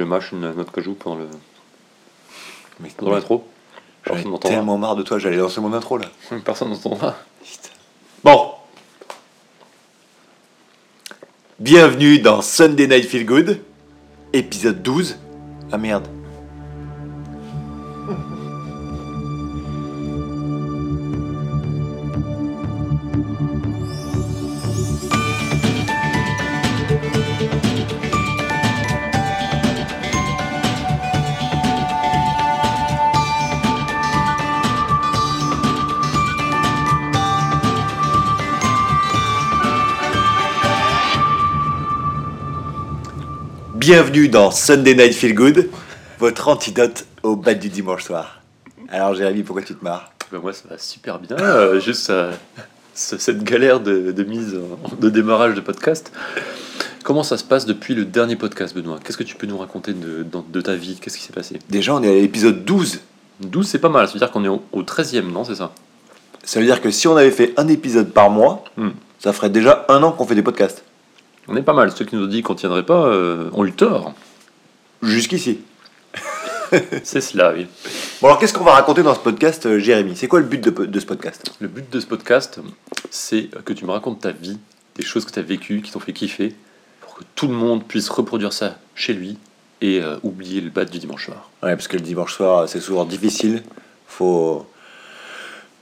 Je mâche une note que joue pendant le Mais pendant l'intro. J'en ai tellement marre de toi, j'allais lancer mon intro là. Personne n'entendra. Bon. Bienvenue dans Sunday Night Feel Good, épisode 12. Ah merde. Bienvenue dans Sunday Night Feel Good, votre antidote au bal du dimanche soir. Alors Jérémy, pourquoi tu te marres? Ben moi ça va super bien. Euh, juste euh, ce- cette galère de, de mise en- de démarrage de podcast. Comment ça se passe depuis le dernier podcast, Benoît? Qu'est-ce que tu peux nous raconter de ta vie? Qu'est-ce qui s'est passé? Déjà on est à l'épisode 12. 12, c'est pas mal. Ça veut dire qu'on est au, au 13e, non? C'est ça Ça veut dire que si on avait fait un épisode par mois, Hmm. ça ferait déjà un an qu'on fait des podcasts. On est pas mal. Ceux qui nous ont dit qu'on tiendrait pas euh, ont eu tort. Jusqu'ici. C'est cela, oui. Bon alors qu'est-ce qu'on va raconter dans ce podcast, euh, Jérémy? C'est quoi le but de, de ce podcast? Le but de ce podcast, c'est que tu me racontes ta vie, des choses que tu as vécues, qui t'ont fait kiffer, pour que tout le monde puisse reproduire ça chez lui et euh, oublier le bat du dimanche soir. Ouais, parce que le dimanche soir, c'est souvent difficile. Faut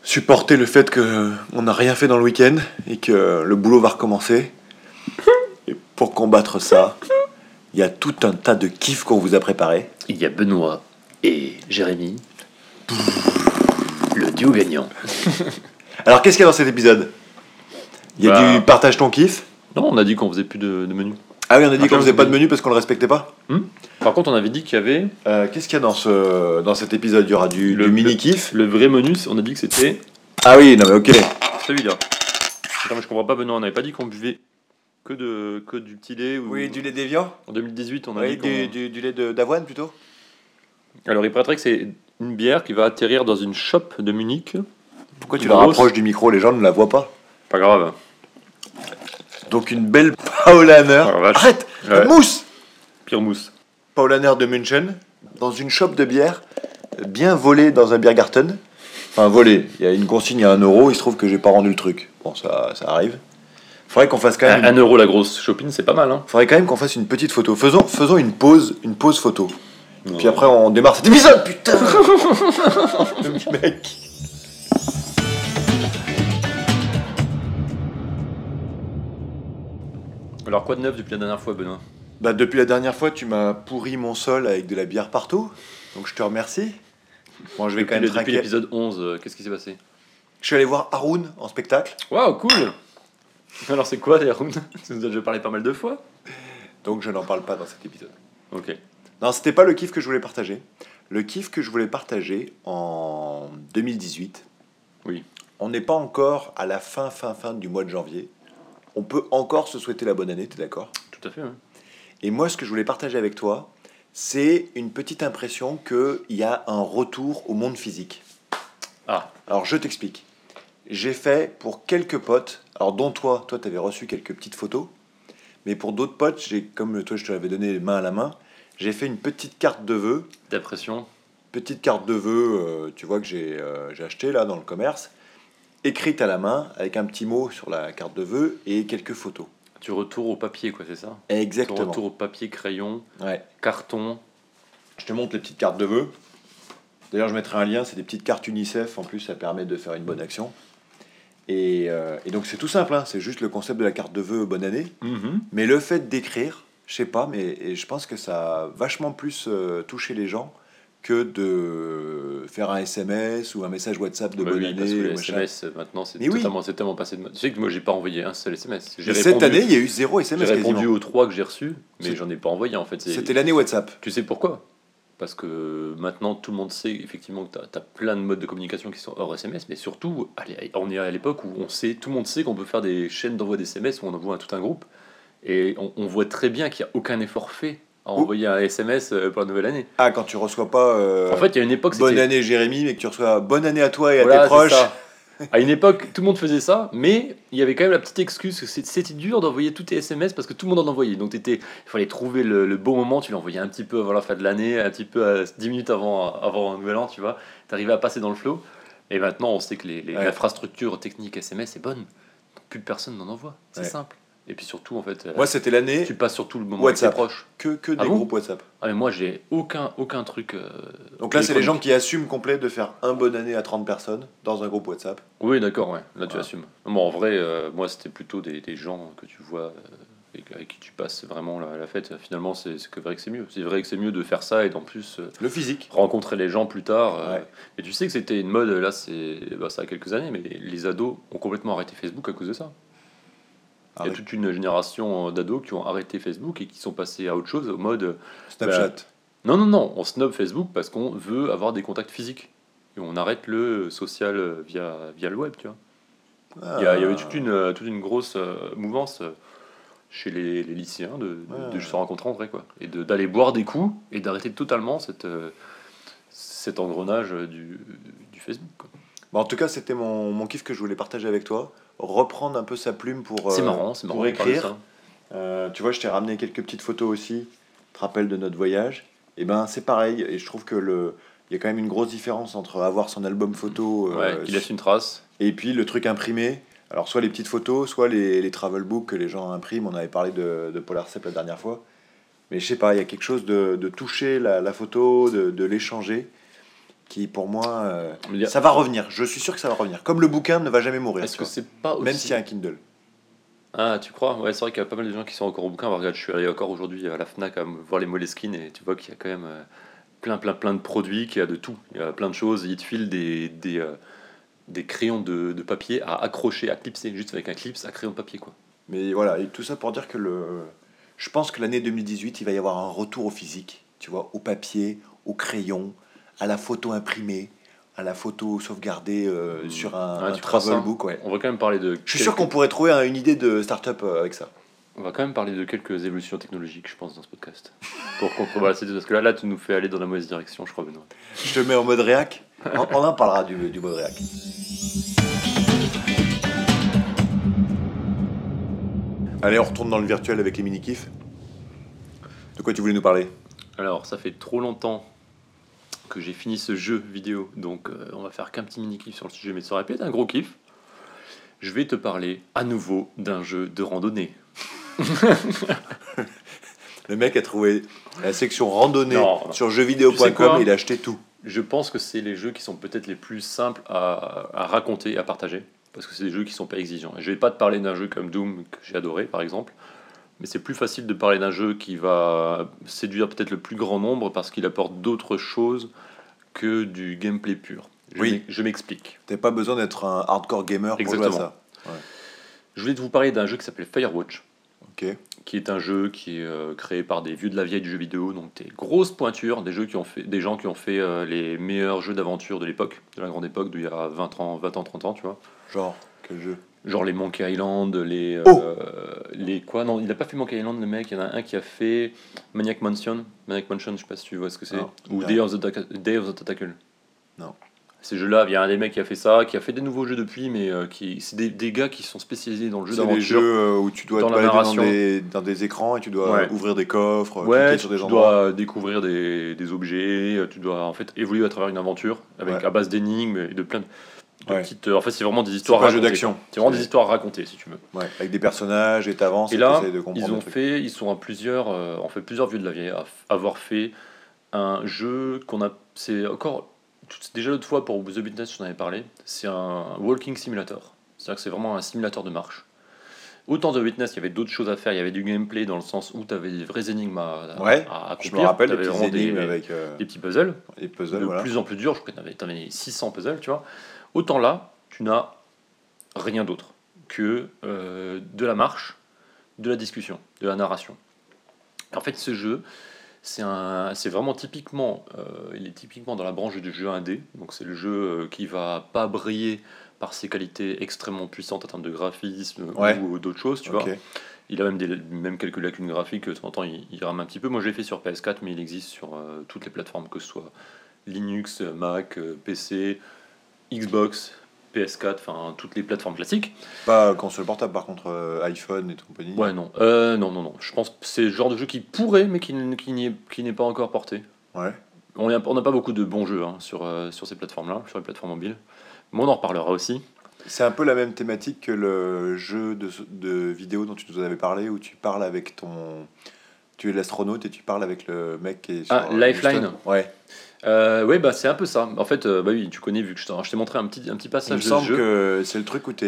supporter le fait que on n'a rien fait dans le week-end et que le boulot va recommencer. Pour combattre ça, il y a tout un tas de kiffs qu'on vous a préparé. Il y a Benoît et Jérémy, le duo gagnant. Alors, qu'est-ce qu'il y a dans cet épisode? Il y a Bah. du partage ton kiff? Non, on a dit qu'on faisait plus de, de menu. Ah oui, on a dit qu'on faisait pas de menu parce qu'on le respectait pas? Par contre, on avait dit qu'il y avait Euh, qu'est-ce qu'il y a dans, ce, dans cet épisode? Il y aura du mini-kiff. le vrai menu, on a dit que c'était Ah oui, non mais ok. celui-là. Attends, mais je comprends pas, Benoît, on n'avait pas dit qu'on buvait que, de, que du petit lait ou... Oui, du lait déviant En 2018, on a Oui, dit du, du- du lait d'avoine plutôt Alors, il paraîtrait que c'est une bière qui va atterrir dans une shop de Munich. Pourquoi tu la rapproches du micro Les gens ne la voient pas. Pas grave. Donc une belle Paulaner. Oh. Arrête Ouais. Mousse Pire mousse. Paulaner de München, dans une shop de bière, bien volée dans un Biergarten. Enfin, volée. Il y a une consigne à 1 euro, il se trouve que j'ai pas rendu le truc. Bon, ça, ça arrive. Faudrait qu'on fasse quand même. Un euro la grosse shopping, c'est pas mal, hein Faudrait quand même qu'on fasse une petite photo. Faisons, faisons une pause, une pause photo. Puis après, on démarre cet épisode, putain Le mec Alors, quoi de neuf depuis la dernière fois, Benoît? Bah, depuis la dernière fois, tu m'as pourri mon sol avec de la bière partout. Donc je te remercie. Bon, je vais Depuis quand le- même depuis trinquer. l'épisode 11, euh, qu'est-ce qui s'est passé? Je suis allé voir Haroun en spectacle. Waouh, cool Alors, c'est quoi, les Haroun Tu nous as déjà parlé pas mal de fois Donc je n'en parle pas dans cet épisode. Ok. Non, c'était pas le kiff que je voulais partager. Le kiff que je voulais partager en 2018. Oui. On n'est pas encore à la fin, fin, fin du mois de janvier. On peut encore se souhaiter la bonne année, t'es d'accord? Tout à fait. Et moi, ce que je voulais partager avec toi, c'est une petite impression qu'il y a un retour au monde physique. Ah, Alors, je t'explique. J'ai fait pour quelques potes, alors dont toi, toi, tu avais reçu quelques petites photos, mais pour d'autres potes, j'ai, comme toi, je te l'avais donné main à la main, j'ai fait une petite carte de vœux dépression. petite carte de vœux, euh, tu vois, que j'ai euh, acheté là dans le commerce, écrite à la main, avec un petit mot sur la carte de vœux et quelques photos. Tu retours au papier, quoi, c'est ça? Exactement. Tu retours au papier, crayon, Ouais. carton. Je te montre les petites cartes de vœux. D'ailleurs, je mettrai un lien, c'est des petites cartes UNICEF, en plus ça permet de faire une bonne action. Et, euh, et donc c'est tout simple, hein, c'est juste le concept de la carte de vœux bonne année. Mhm. Mais le fait d'écrire, je sais pas, mais je pense que ça a vachement plus euh, touché les gens que de faire un SMS ou un message WhatsApp de Bah bonne oui, parce que année. les. SMS, euh, maintenant, c'est Mais oui. totalement, passé de mode. Tu sais que moi, j'ai pas envoyé un seul SMS. J'ai Cette répondu- année, il y a eu zéro J'ai SMS répondu quasiment. aux trois que j'ai reçus, mais j'en ai pas envoyé, en fait. C'était l'année WhatsApp. Tu sais pourquoi? Parce que maintenant, tout le monde sait effectivement que tu as, plein de modes de communication qui sont hors SMS, mais surtout, allez, on est à l'époque où on sait, tout le monde sait qu'on peut faire des chaînes d'envoi d'SMS où on envoie à tout un groupe, et on, on voit très bien qu'il n'y a aucun effort fait à envoyer un SMS euh, pour la nouvelle année. Ah, quand tu reçois pas euh, En fait, il y a une époque, bonne année Jérémy, mais que tu reçois bonne année à toi et à Voilà, tes proches. À une époque, tout le monde faisait ça, mais il y avait quand même la petite excuse que c'était dur d'envoyer tous tes SMS parce que tout le monde en envoyait. Donc il fallait trouver le, le bon moment, tu l'envoyais un petit peu avant la fin de l'année, un petit peu à 10 minutes avant, avant un nouvel an, tu vois. T'arrivais à passer dans le flow. Et maintenant, on sait que les, les- Ouais. l'infrastructure technique SMS est bonne. Plus personne n'en envoie. C'est Ouais. simple. Et puis surtout, en fait, euh, Moi, c'était l'année tu passes surtout le moment WhatsApp. avec tes proches. que, que des Ah bon groupes WhatsApp. Ah, mais moi, j'ai aucun, aucun truc. euh, Donc là, c'est les gens qui assument complet de faire un bonne année à 30 personnes dans un groupe WhatsApp. Oui, d'accord, ouais. Là, tu assumes. Non, mais en vrai, euh, moi, c'était plutôt des, des gens que tu vois euh, et avec qui tu passes vraiment la, la fête. Finalement, c'est vrai que c'est mieux. C'est vrai que c'est mieux de faire ça et d'en plus Le physique. rencontrer les gens plus tard. Ouais. Et tu sais que c'était une mode, là, c'est bah, ça a quelques années, mais les ados ont complètement arrêté Facebook à cause de ça. Il y a toute une génération d'ados qui ont arrêté Facebook et qui sont passés à autre chose, au mode Snapchat. non, non, non, on snob Facebook parce qu'on veut avoir des contacts physiques. Et on arrête le social euh, via, via le web, tu vois. Il y, a- il y avait toute une, euh, toute une grosse euh, mouvance euh, chez les, les lycéens de, de, se rencontrer en vrai, quoi. Et de- d'aller boire des coups et d'arrêter totalement cette, euh, cet engrenage euh, du, du Facebook. quoi. Bon, en tout cas, c'était mon, mon kiff que je voulais partager avec toi. Reprendre un peu sa plume pour, euh, marrant, marrant. écrire. Euh, tu vois, je t'ai ramené quelques petites photos aussi. Te rappelles de notre voyage Et ben, c'est pareil. Et je trouve que le. Il y a quand même une grosse différence entre avoir son album photo euh, Ouais, qui laisse une trace. et puis le truc imprimé. Alors, soit les petites photos, soit les, les travel books que les gens impriment. On avait parlé de, de la dernière fois. Mais je sais pas, il y a quelque chose de, de toucher la, la photo, de, de l'échanger, qui pour moi. euh, ça va revenir. Je suis sûr que ça va revenir. Comme le bouquin ne va jamais mourir. Est-ce que c'est pas aussi... Même s'il y a un Kindle. Ah, tu crois? Ouais, c'est vrai qu'il y a pas mal de gens qui sont encore au bouquin. Regarde, je suis allé encore aujourd'hui à la Fnac à voir les Moleskine et tu vois qu'il y a quand même euh, plein, plein, plein de produits, qu'il y a de tout. Il y a plein de choses. Ils te filent des, des, euh, des crayons de, de papier à accrocher, à clipser, juste avec un clips à crayon de papier, quoi. Mais voilà, et tout ça pour dire que le. Je pense que l'année 2018, il va y avoir un retour au physique, tu vois, au papier, au crayon, à la photo imprimée, à la photo sauvegardée euh, Mmh. sur un, Ouais, un travel book, ouais. On va quand même parler de. Je suis sûr qu'on pourrait trouver un- une idée de start-up euh, avec ça. On va quand même parler de quelques évolutions technologiques, je pense, dans ce podcast. Pour contrebalancer c'est tout. Parce que là, là, tu nous fais aller dans la mauvaise direction, je crois, Benoît. Je te mets en mode réac. On, on en parlera du, du mode réac. Allez, on retourne dans le virtuel avec les mini-kifs. De quoi tu voulais nous parler? Alors, ça fait trop longtemps que j'ai fini ce jeu vidéo, donc euh, on va faire qu'un petit mini-kiff sur le sujet, mais ça aurait pu être un gros kiff. Je vais te parler à nouveau d'un jeu de randonnée. Le mec a trouvé la section randonnée Non, non. sur jeuxvideo.com il a acheté tout. Je pense que c'est les jeux qui sont peut-être les plus simples à, à raconter à partager, parce que c'est des jeux qui sont pas exigeants. Et je vais pas te parler d'un jeu comme Doom que j'ai adoré, par exemple, mais c'est plus facile de parler d'un jeu qui va séduire peut-être le plus grand nombre parce qu'il apporte d'autres choses que du gameplay pur. Je Oui. je m'explique. T'as pas besoin d'être un hardcore gamer pour jouer à ça. Je voulais vous parler d'un jeu qui s'appelle Firewatch, qui est un jeu qui est euh, créé par des vieux de la vieille du jeu vidéo, donc des grosses pointures, des jeux qui ont fait, des gens qui ont fait euh, les meilleurs jeux d'aventure de l'époque, de la grande époque, d'il y a 20 ans, 20 ans, 30 ans, tu vois. Genre, quel jeu Genre les Monkey Island, les. euh, Oh les quoi? Non, il n'a pas fait Monkey Island, le mec. Il y en a un qui a fait Maniac Mansion. Maniac Mansion, je sais pas si tu vois ce que c'est. Ou. Day of, the, Day of the Tentacle. Non. Ces jeux-là, il y a un des mecs qui a fait ça, qui a fait des nouveaux jeux depuis, mais euh, qui c'est des, des gars qui sont spécialisés dans le jeu C'est des d'aventure. jeux euh, où tu dois dans la dans des, dans des écrans et tu dois Ouais. ouvrir des coffres, Ouais, sur des tu endroits. dois découvrir des, des objets, tu dois en fait évoluer à travers une aventure avec Ouais. à base d'énigmes et de plein de, de Ouais. petites. euh, en fait, c'est vraiment des C'est histoires. pas un jeu racontées, d'action. C'est vraiment C'est- des histoires racontées, si tu veux. Ouais, avec des personnages et t'avances Et là, de comprendre ils ont fait, ils sont à plusieurs, euh, en fait plusieurs vieux de la vieille à avoir fait un jeu qu'on a, c'est encore tout- déjà l'autre fois pour The Business, j'en avais parlé. C'est un walking simulator, c'est-à-dire que c'est vraiment un simulateur de marche. Autant The Witness, il y avait d'autres choses à faire, il y avait du gameplay dans le sens où tu avais des vraies énigmes à, à- Ouais, à Je me rappelle T'avais petites vraiment des- énigmes avec euh, des petits puzzles les puzzles, de voilà. plus en plus dur. Je crois que tu avais, 600 puzzles, tu vois. Autant là, tu n'as rien d'autre que euh, de la marche, de la discussion, de la narration. En fait, ce jeu, c'est vraiment typiquement, euh, il est typiquement dans la branche du jeu indé. Donc c'est le jeu euh, qui va pas briller par ses qualités extrêmement puissantes en termes de graphisme Ouais. ou d'autres choses, tu vois. Il a même, des, même quelques lacunes graphiques, de temps en temps il, il rame un petit peu. Moi je l'ai fait sur PS4, mais il existe sur euh, toutes les plateformes, que ce soit Linux, Mac, PC, Xbox, PS4, enfin toutes les plateformes classiques. Pas console portable, par contre, euh, iPhone et compagnie. Ouais, non. Euh, non, non, non. Je pense que c'est le genre de jeu qui pourrait, mais qui, n- qui n'y est, qui n'est pas encore porté. Ouais. On n'a pas beaucoup de bons jeux hein, sur, euh, sur ces plateformes-là, sur les plateformes mobiles. Mais on en reparlera aussi. C'est un peu la même thématique que le jeu de, de vidéo dont tu nous avais parlé, où tu parles avec ton. Tu es l'astronaute et tu parles avec le mec qui est sur. Ah, euh, Lifeline. Ouais. Euh, ouais, bah c'est un peu ça. En fait, euh, bah oui, tu connais vu que je t'ai montré un petit, un petit Il me passage de ce semble jeu. que c'est le truc où tu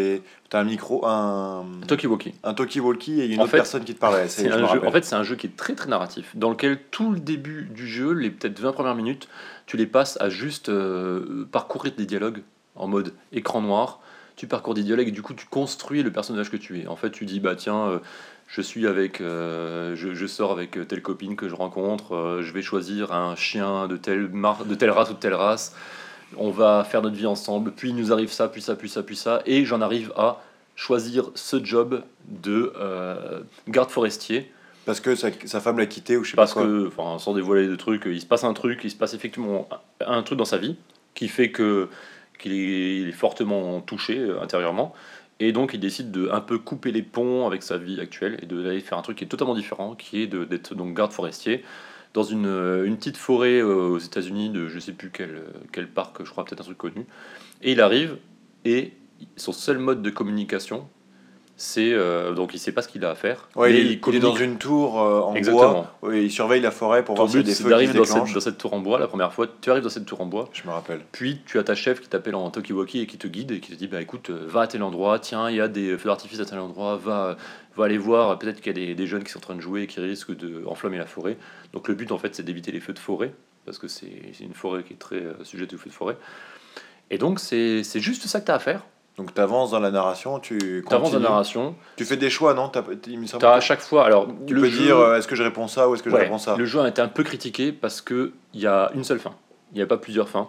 as un micro, un, Talkie-walkie. un talkie-walkie et une En autre fait, personne qui te parle. C'est- un jeu, en fait, c'est un jeu qui est très très narratif, dans lequel tout le début du jeu, les peut-être 20 premières minutes, tu les passes à juste euh, parcourir des dialogues en mode écran noir. Tu parcours des dialogues et du coup tu construis le personnage que tu es. En fait, tu dis bah tiens, euh, je suis avec, euh, je, je sors avec euh, telle copine que je rencontre, euh, je vais choisir un chien de telle mar de telle race ou de telle race. On va faire notre vie ensemble. Puis il nous arrive ça, puis ça, puis ça, puis ça, et j'en arrive à choisir ce job de garde forestier Parce que sa, sa femme l'a quitté ou je sais parce pas quoi. que, enfin, sans dévoiler de trucs, il se passe un truc, il se passe effectivement un, un truc dans sa vie qui fait que qu'il est, fortement touché euh, intérieurement. Et donc, il décide de un peu couper les ponts avec sa vie actuelle et d'aller faire un truc qui est totalement différent, qui est de- d'être donc garde forestier dans une, euh, une petite forêt euh, aux États-Unis de je sais plus quel, quel parc, je crois peut-être un truc connu. Et il arrive et son seul mode de communication, c'est euh, donc il sait pas ce qu'il a à faire. Ouais, mais il, est- il est communique dans une tour euh, en Exactement. bois. Ouais, il surveille la forêt pour ton voir but, des c'est d'arriver dans dans cette tour en bois la première fois. Tu arrives dans cette tour en bois, Je me rappelle. puis tu as ta chef qui t'appelle en talkie-walkie et qui te guide et qui te dit bah écoute, euh, va à tel endroit, tiens, il y a des feux d'artifice à tel endroit, va, va aller voir, peut-être qu'il y a des, des jeunes qui sont en train de jouer et qui risquent d'enflammer la forêt. Donc le but en fait c'est d'éviter les feux de forêt, parce que c'est une forêt qui est très euh, sujette aux feux de forêt. Et donc c'est c'est juste ça que tu as à faire. Donc tu avances dans la narration, tu Tu avances continues. la narration, Tu fais des choix, non? Il me semble tu as à que chaque fois. Alors, tu le peux jeu- dire euh, est-ce que je réponds ça ou est-ce que je réponds ça? Le jeu a été un peu critiqué parce qu'il y a une seule fin. Il n'y a pas plusieurs fins.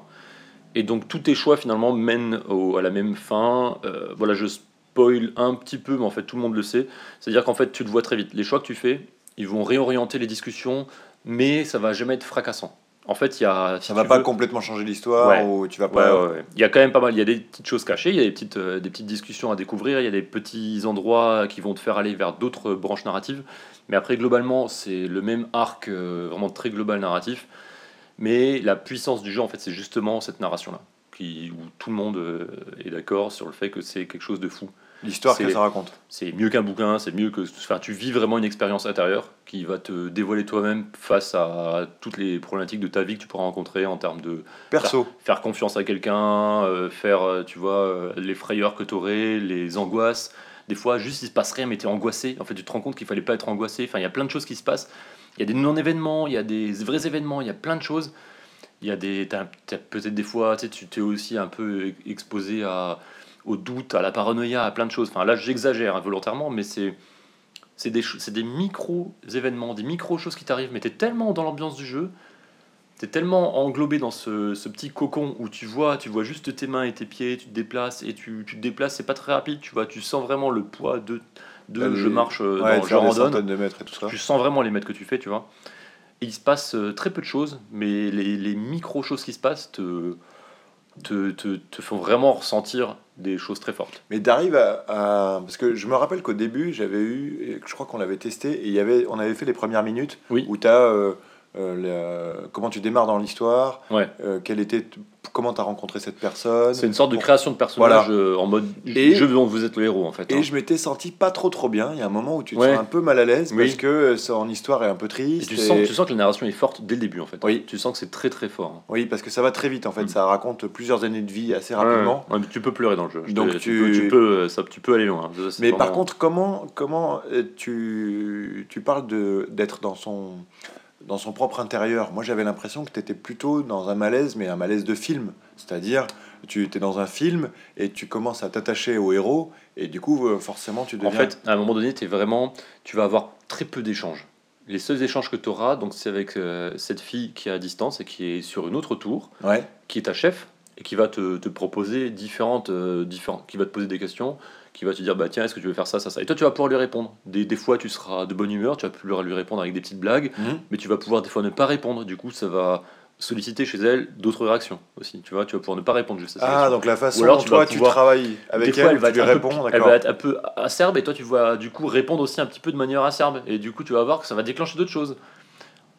Et donc tous tes choix finalement mènent au- à la même fin. Euh, voilà, je spoil un petit peu, mais en fait tout le monde le sait. C'est-à-dire qu'en fait tu le vois très vite. Les choix que tu fais, ils vont réorienter les discussions, mais ça va jamais être fracassant. En fait, il y a. si Ça va pas complètement changer l'histoire Ouais. ou tu vas Ouais, pas. ouais, ouais. Il y a quand même pas mal. Il y a des petites choses cachées, il y a des petites, euh, des petites discussions à découvrir, il y a des petits endroits qui vont te faire aller vers d'autres branches narratives. Mais après, globalement, c'est le même arc euh, vraiment très global narratif. Mais la puissance du jeu, en fait, c'est justement cette narration-là, qui où tout le monde euh, est d'accord sur le fait que c'est quelque chose de fou. L'histoire que ça raconte. C'est mieux qu'un bouquin, c'est mieux que. Enfin, tu vis vraiment une expérience intérieure qui va te dévoiler toi-même face à toutes les problématiques de ta vie que tu pourras rencontrer en termes de Perso. faire confiance à quelqu'un, euh, faire, euh, tu vois, les frayeurs que tu aurais, les angoisses. Des fois, juste il se passe rien, mais tu es angoissé. En fait, tu te rends compte qu'il fallait pas être angoissé. Enfin, il y a plein de choses qui se passent. Il y a des non-événements, il y a des vrais événements, il y a plein de choses. Il y a des. peut-être des fois, tu sais, t'es aussi un peu e- exposé à, au doute, à la paranoïa, à plein de choses. Enfin, là, j'exagère hein, volontairement, mais c'est. C'est des, c'est des micro-événements, des micro-choses qui t'arrivent, mais tu es tellement dans l'ambiance du jeu, tu es tellement englobé dans ce, ce petit cocon où tu vois, tu vois juste tes mains et tes pieds, tu te déplaces, et tu, tu te déplaces, c'est pas très rapide, tu vois, tu sens vraiment le poids de, de je marche, euh, Ouais, dans, je randonne, centaines de mètres et tout ça. tu sens vraiment les mètres que tu fais, tu vois. Et il se passe euh, très peu de choses, mais les, les micro-choses qui se passent te, te, te, te font vraiment ressentir des choses très fortes. Mais t'arrives à, à- Parce que je me rappelle qu'au début, j'avais eu. Je crois qu'on l'avait testé et il y avait, on avait fait les premières minutes Oui. où tu as. comment tu démarres dans l'histoire, Ouais. euh, quel était, comment tu as rencontré cette personne. C'est une sorte de création de personnage Voilà. euh, en mode Et- jeu dont vous êtes le héros en fait. Et hein. je m'étais senti pas trop trop bien. Il y a un moment où tu te Ouais. sens un peu mal à l'aise Oui. parce que euh, son histoire est un peu Et triste. tu, et- sens, tu sens que la narration est forte dès le début en fait. Oui. Tu sens que c'est très très fort. hein. Oui, parce que ça va très vite en fait. Mm. Ça raconte plusieurs années de vie assez rapidement. Ouais, mais tu peux pleurer dans le jeu. Je Donc te- tu- peux, tu peux, ça, tu peux aller loin. Ça, Mais par contre, comment, comment euh, tu, tu parles d'être dans son, dans son propre intérieur Moi, j'avais l'impression que tu étais plutôt dans un malaise, mais un malaise de film. C'est-à-dire, tu étais dans un film et tu commences à t'attacher au héros, et du coup, euh, forcément, tu deviens. En fait, à un moment donné, es vraiment, tu vas avoir très peu d'échanges. Les seuls échanges que tu auras, donc c'est avec euh, cette fille qui est à distance et qui est sur une autre tour, ouais. qui est ta chef et qui va te, te proposer différentes, euh, différentes, qui va te poser des questions, qui va te dire bah tiens est-ce que tu veux faire ça ça ça et toi tu vas pouvoir lui répondre. Des, des fois tu seras de bonne humeur, tu vas pouvoir lui répondre avec des petites blagues, Mhm. mais tu vas pouvoir des fois ne pas répondre. Du coup ça va solliciter chez elle d'autres réactions aussi. Tu vois, tu vas pouvoir ne pas répondre juste à Ah, donc la façon Ou alors tu toi tu travailles avec fois, elle, elle va tu lui réponds, Elle va être un peu acerbe et toi tu vas du coup répondre aussi un petit peu de manière acerbe et du coup tu vas voir que ça va déclencher d'autres choses.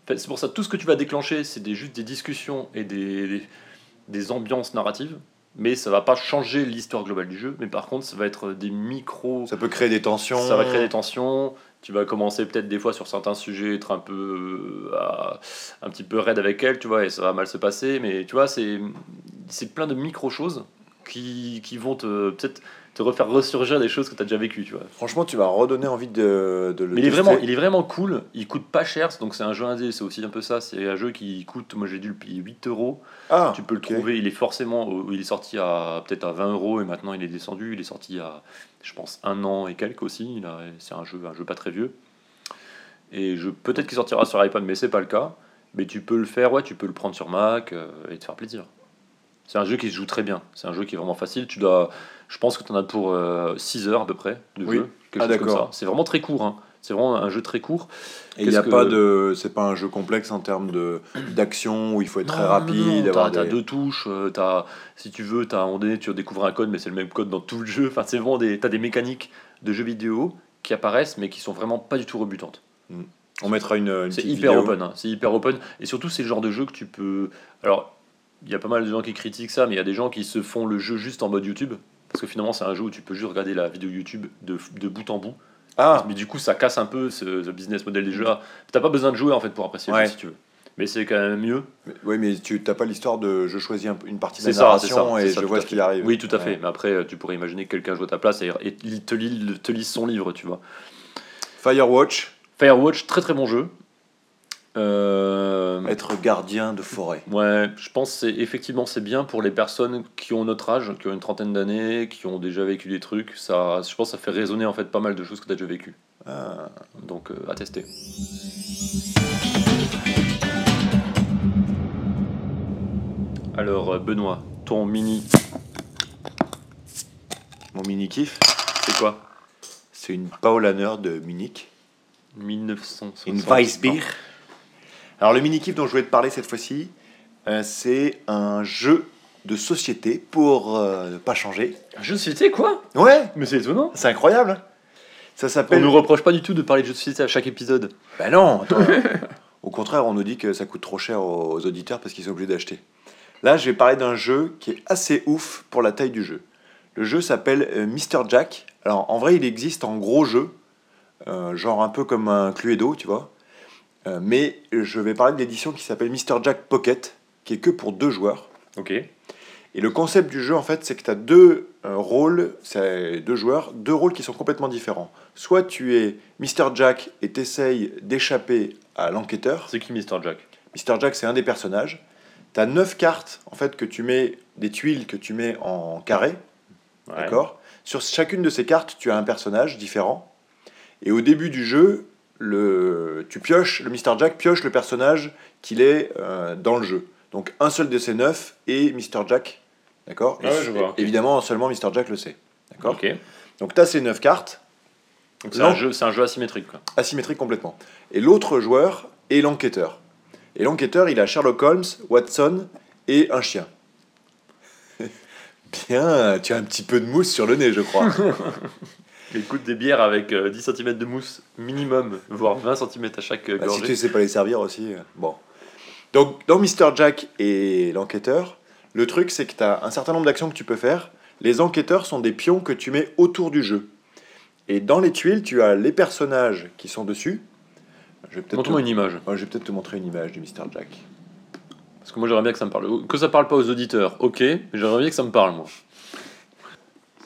C'est pour ça tout ce que tu vas déclencher c'est des, juste des discussions et des, des, des ambiances narratives mais ça va pas changer l'histoire globale du jeu mais par contre ça va être des micros Ça peut créer des tensions. ça va créer des tensions. Tu vas commencer peut-être des fois sur certains sujets être un peu euh, à- un petit peu raide avec elle, tu vois, et ça va mal se passer. Mais tu vois, c'est c'est plein de micro choses qui, qui vont te peut-être te refaire ressurgir des choses que tu as déjà vécues, tu vois. Franchement, tu vas redonner envie de, de le Mais il est vraiment, il est vraiment cool. Il coûte pas cher, donc c'est un jeu indé. C'est aussi un peu ça. C'est un jeu qui coûte. Moi, j'ai dû le payer 8 euros. Ah, Tu peux le trouver. Il est forcément. Il est sorti à peut-être à 20 euros et maintenant il est descendu. Il est sorti à, je pense, un an et quelques aussi. C'est un jeu, un jeu pas très vieux. Et je peut-être qu'il sortira sur iPad, mais c'est pas le cas. Mais tu peux le faire. Ouais, tu peux le prendre sur Mac euh, et te faire plaisir. C'est un jeu qui se joue très bien. C'est un jeu qui est vraiment facile. Tu dois. Je pense que tu en as pour 6 heures à peu près de Oui. jeu. Quelque Ah, d'accord. C'est vraiment très court. hein. C'est vraiment un jeu très court. Et il n'y a pas de. C'est pas un jeu complexe en termes de d'action où il faut être très Non, rapide. t'as des- deux touches, euh, t'as- si tu veux, t'as, à un moment donné, tu découvres un code, mais c'est le même code dans tout le jeu. Enfin, c'est vraiment des, t'as des mécaniques de jeux vidéo qui apparaissent, mais qui sont vraiment pas du tout rebutantes. On mettra une, une C'est hyper vidéo. open, hein, c'est hyper open. Et surtout, c'est le genre de jeu que tu peux. Alors, il y a pas mal de gens qui critiquent ça, mais il y a des gens qui se font le jeu juste en mode YouTube. Parce que finalement, c'est un jeu où tu peux juste regarder la vidéo YouTube de, de bout en bout. Ah, Mais du coup, ça casse un peu ce, ce business model des jeux. T'as pas besoin de jouer en fait pour apprécier le Ouais. jeu si tu veux. Mais c'est quand même mieux. mais- oui, mais tu n'as pas l'histoire de je choisis un- une partie de la ça, ça, narration c'est et ça, je vois ce qu'il arrive. Oui, tout à fait. Mais après, tu pourrais imaginer que quelqu'un joue à ta place et, et il te, lit, te lise son livre, tu vois. Firewatch, Firewatch, très très bon jeu. Euh, être gardien de forêt. ouais, je pense c'est effectivement c'est bien pour les personnes qui ont notre âge, qui ont une trentaine d'années, qui ont déjà vécu des trucs. Ça, je pense que ça fait résonner en fait pas mal de choses que tu as déjà vécues. Ah. Donc euh, à tester. Alors euh, Benoît, ton mini, Mon mini kiff, c'est quoi? C'est une Paulaner de Munich. 1960. Une Weissbier. Alors le mini kiff dont je voulais te parler cette fois-ci, euh, c'est un jeu de société pour euh, ne pas changer. Un jeu de société quoi? Ouais, Mais c'est étonnant. c'est incroyable. hein. Ça On s'appelle. nous reproche pas du tout de parler de jeux de société à chaque épisode. Ben non, attends. Au contraire, on nous dit que ça coûte trop cher aux aux auditeurs parce qu'ils sont obligés d'acheter. Là, je vais parler d'un jeu qui est assez ouf pour la taille du jeu. Le jeu s'appelle euh, Mr. Jack. Alors, en vrai, il existe en gros jeu, euh, genre un peu comme un Cluedo, tu vois. Euh, mais je vais parler de l'édition qui s'appelle Mr. Jack Pocket, qui est que pour deux joueurs. Ok. Et le concept du jeu, en fait, c'est que tu as deux euh, rôles, c'est deux joueurs, deux rôles qui sont complètement différents. Soit tu es Mr. Jack et t'essayes d'échapper à l'enquêteur. C'est qui Mr. Jack? Mr. Jack, c'est un des personnages. Tu as neuf cartes, en fait, que tu mets, des tuiles que tu mets en carré, Ouais. d'accord? Sur chacune de ces cartes, tu as un personnage différent. Et au début du jeu, le, tu pioches, le Mr. Jack pioche le personnage qu'il est euh, dans le jeu. Donc un seul de ces neuf est Mr. Jack, d'accord? Ah ouais, je vois. Évidemment, seulement Mr. Jack le sait, d'accord? Ok. Donc tu as ces neuf cartes, Donc c'est un, jeu, un jeu asymétrique. Quoi. asymétrique complètement. Et l'autre joueur est l'enquêteur. Et l'enquêteur, il a Sherlock Holmes, Watson et un chien. Bien, tu as un petit peu de mousse sur le nez, je crois. Écoute, des bières avec euh, 10 cm de mousse minimum, voire 20 cm à chaque euh, Bah, si gorgée. tu sais pas les servir aussi. euh, Bon. Donc, dans Mr. Jack et l'enquêteur, le truc, c'est que tu as un certain nombre d'actions que tu peux faire. Les enquêteurs sont des pions que tu mets autour du jeu. Et dans les tuiles, tu as les personnages qui sont dessus. Je vais peut-être te... Montre-moi une image. Ouais, je vais peut-être te montrer une image du Mr. Jack. Parce que moi j'aimerais bien que ça me parle. Que ça parle pas aux auditeurs, ok, mais j'aimerais bien que ça me parle moi.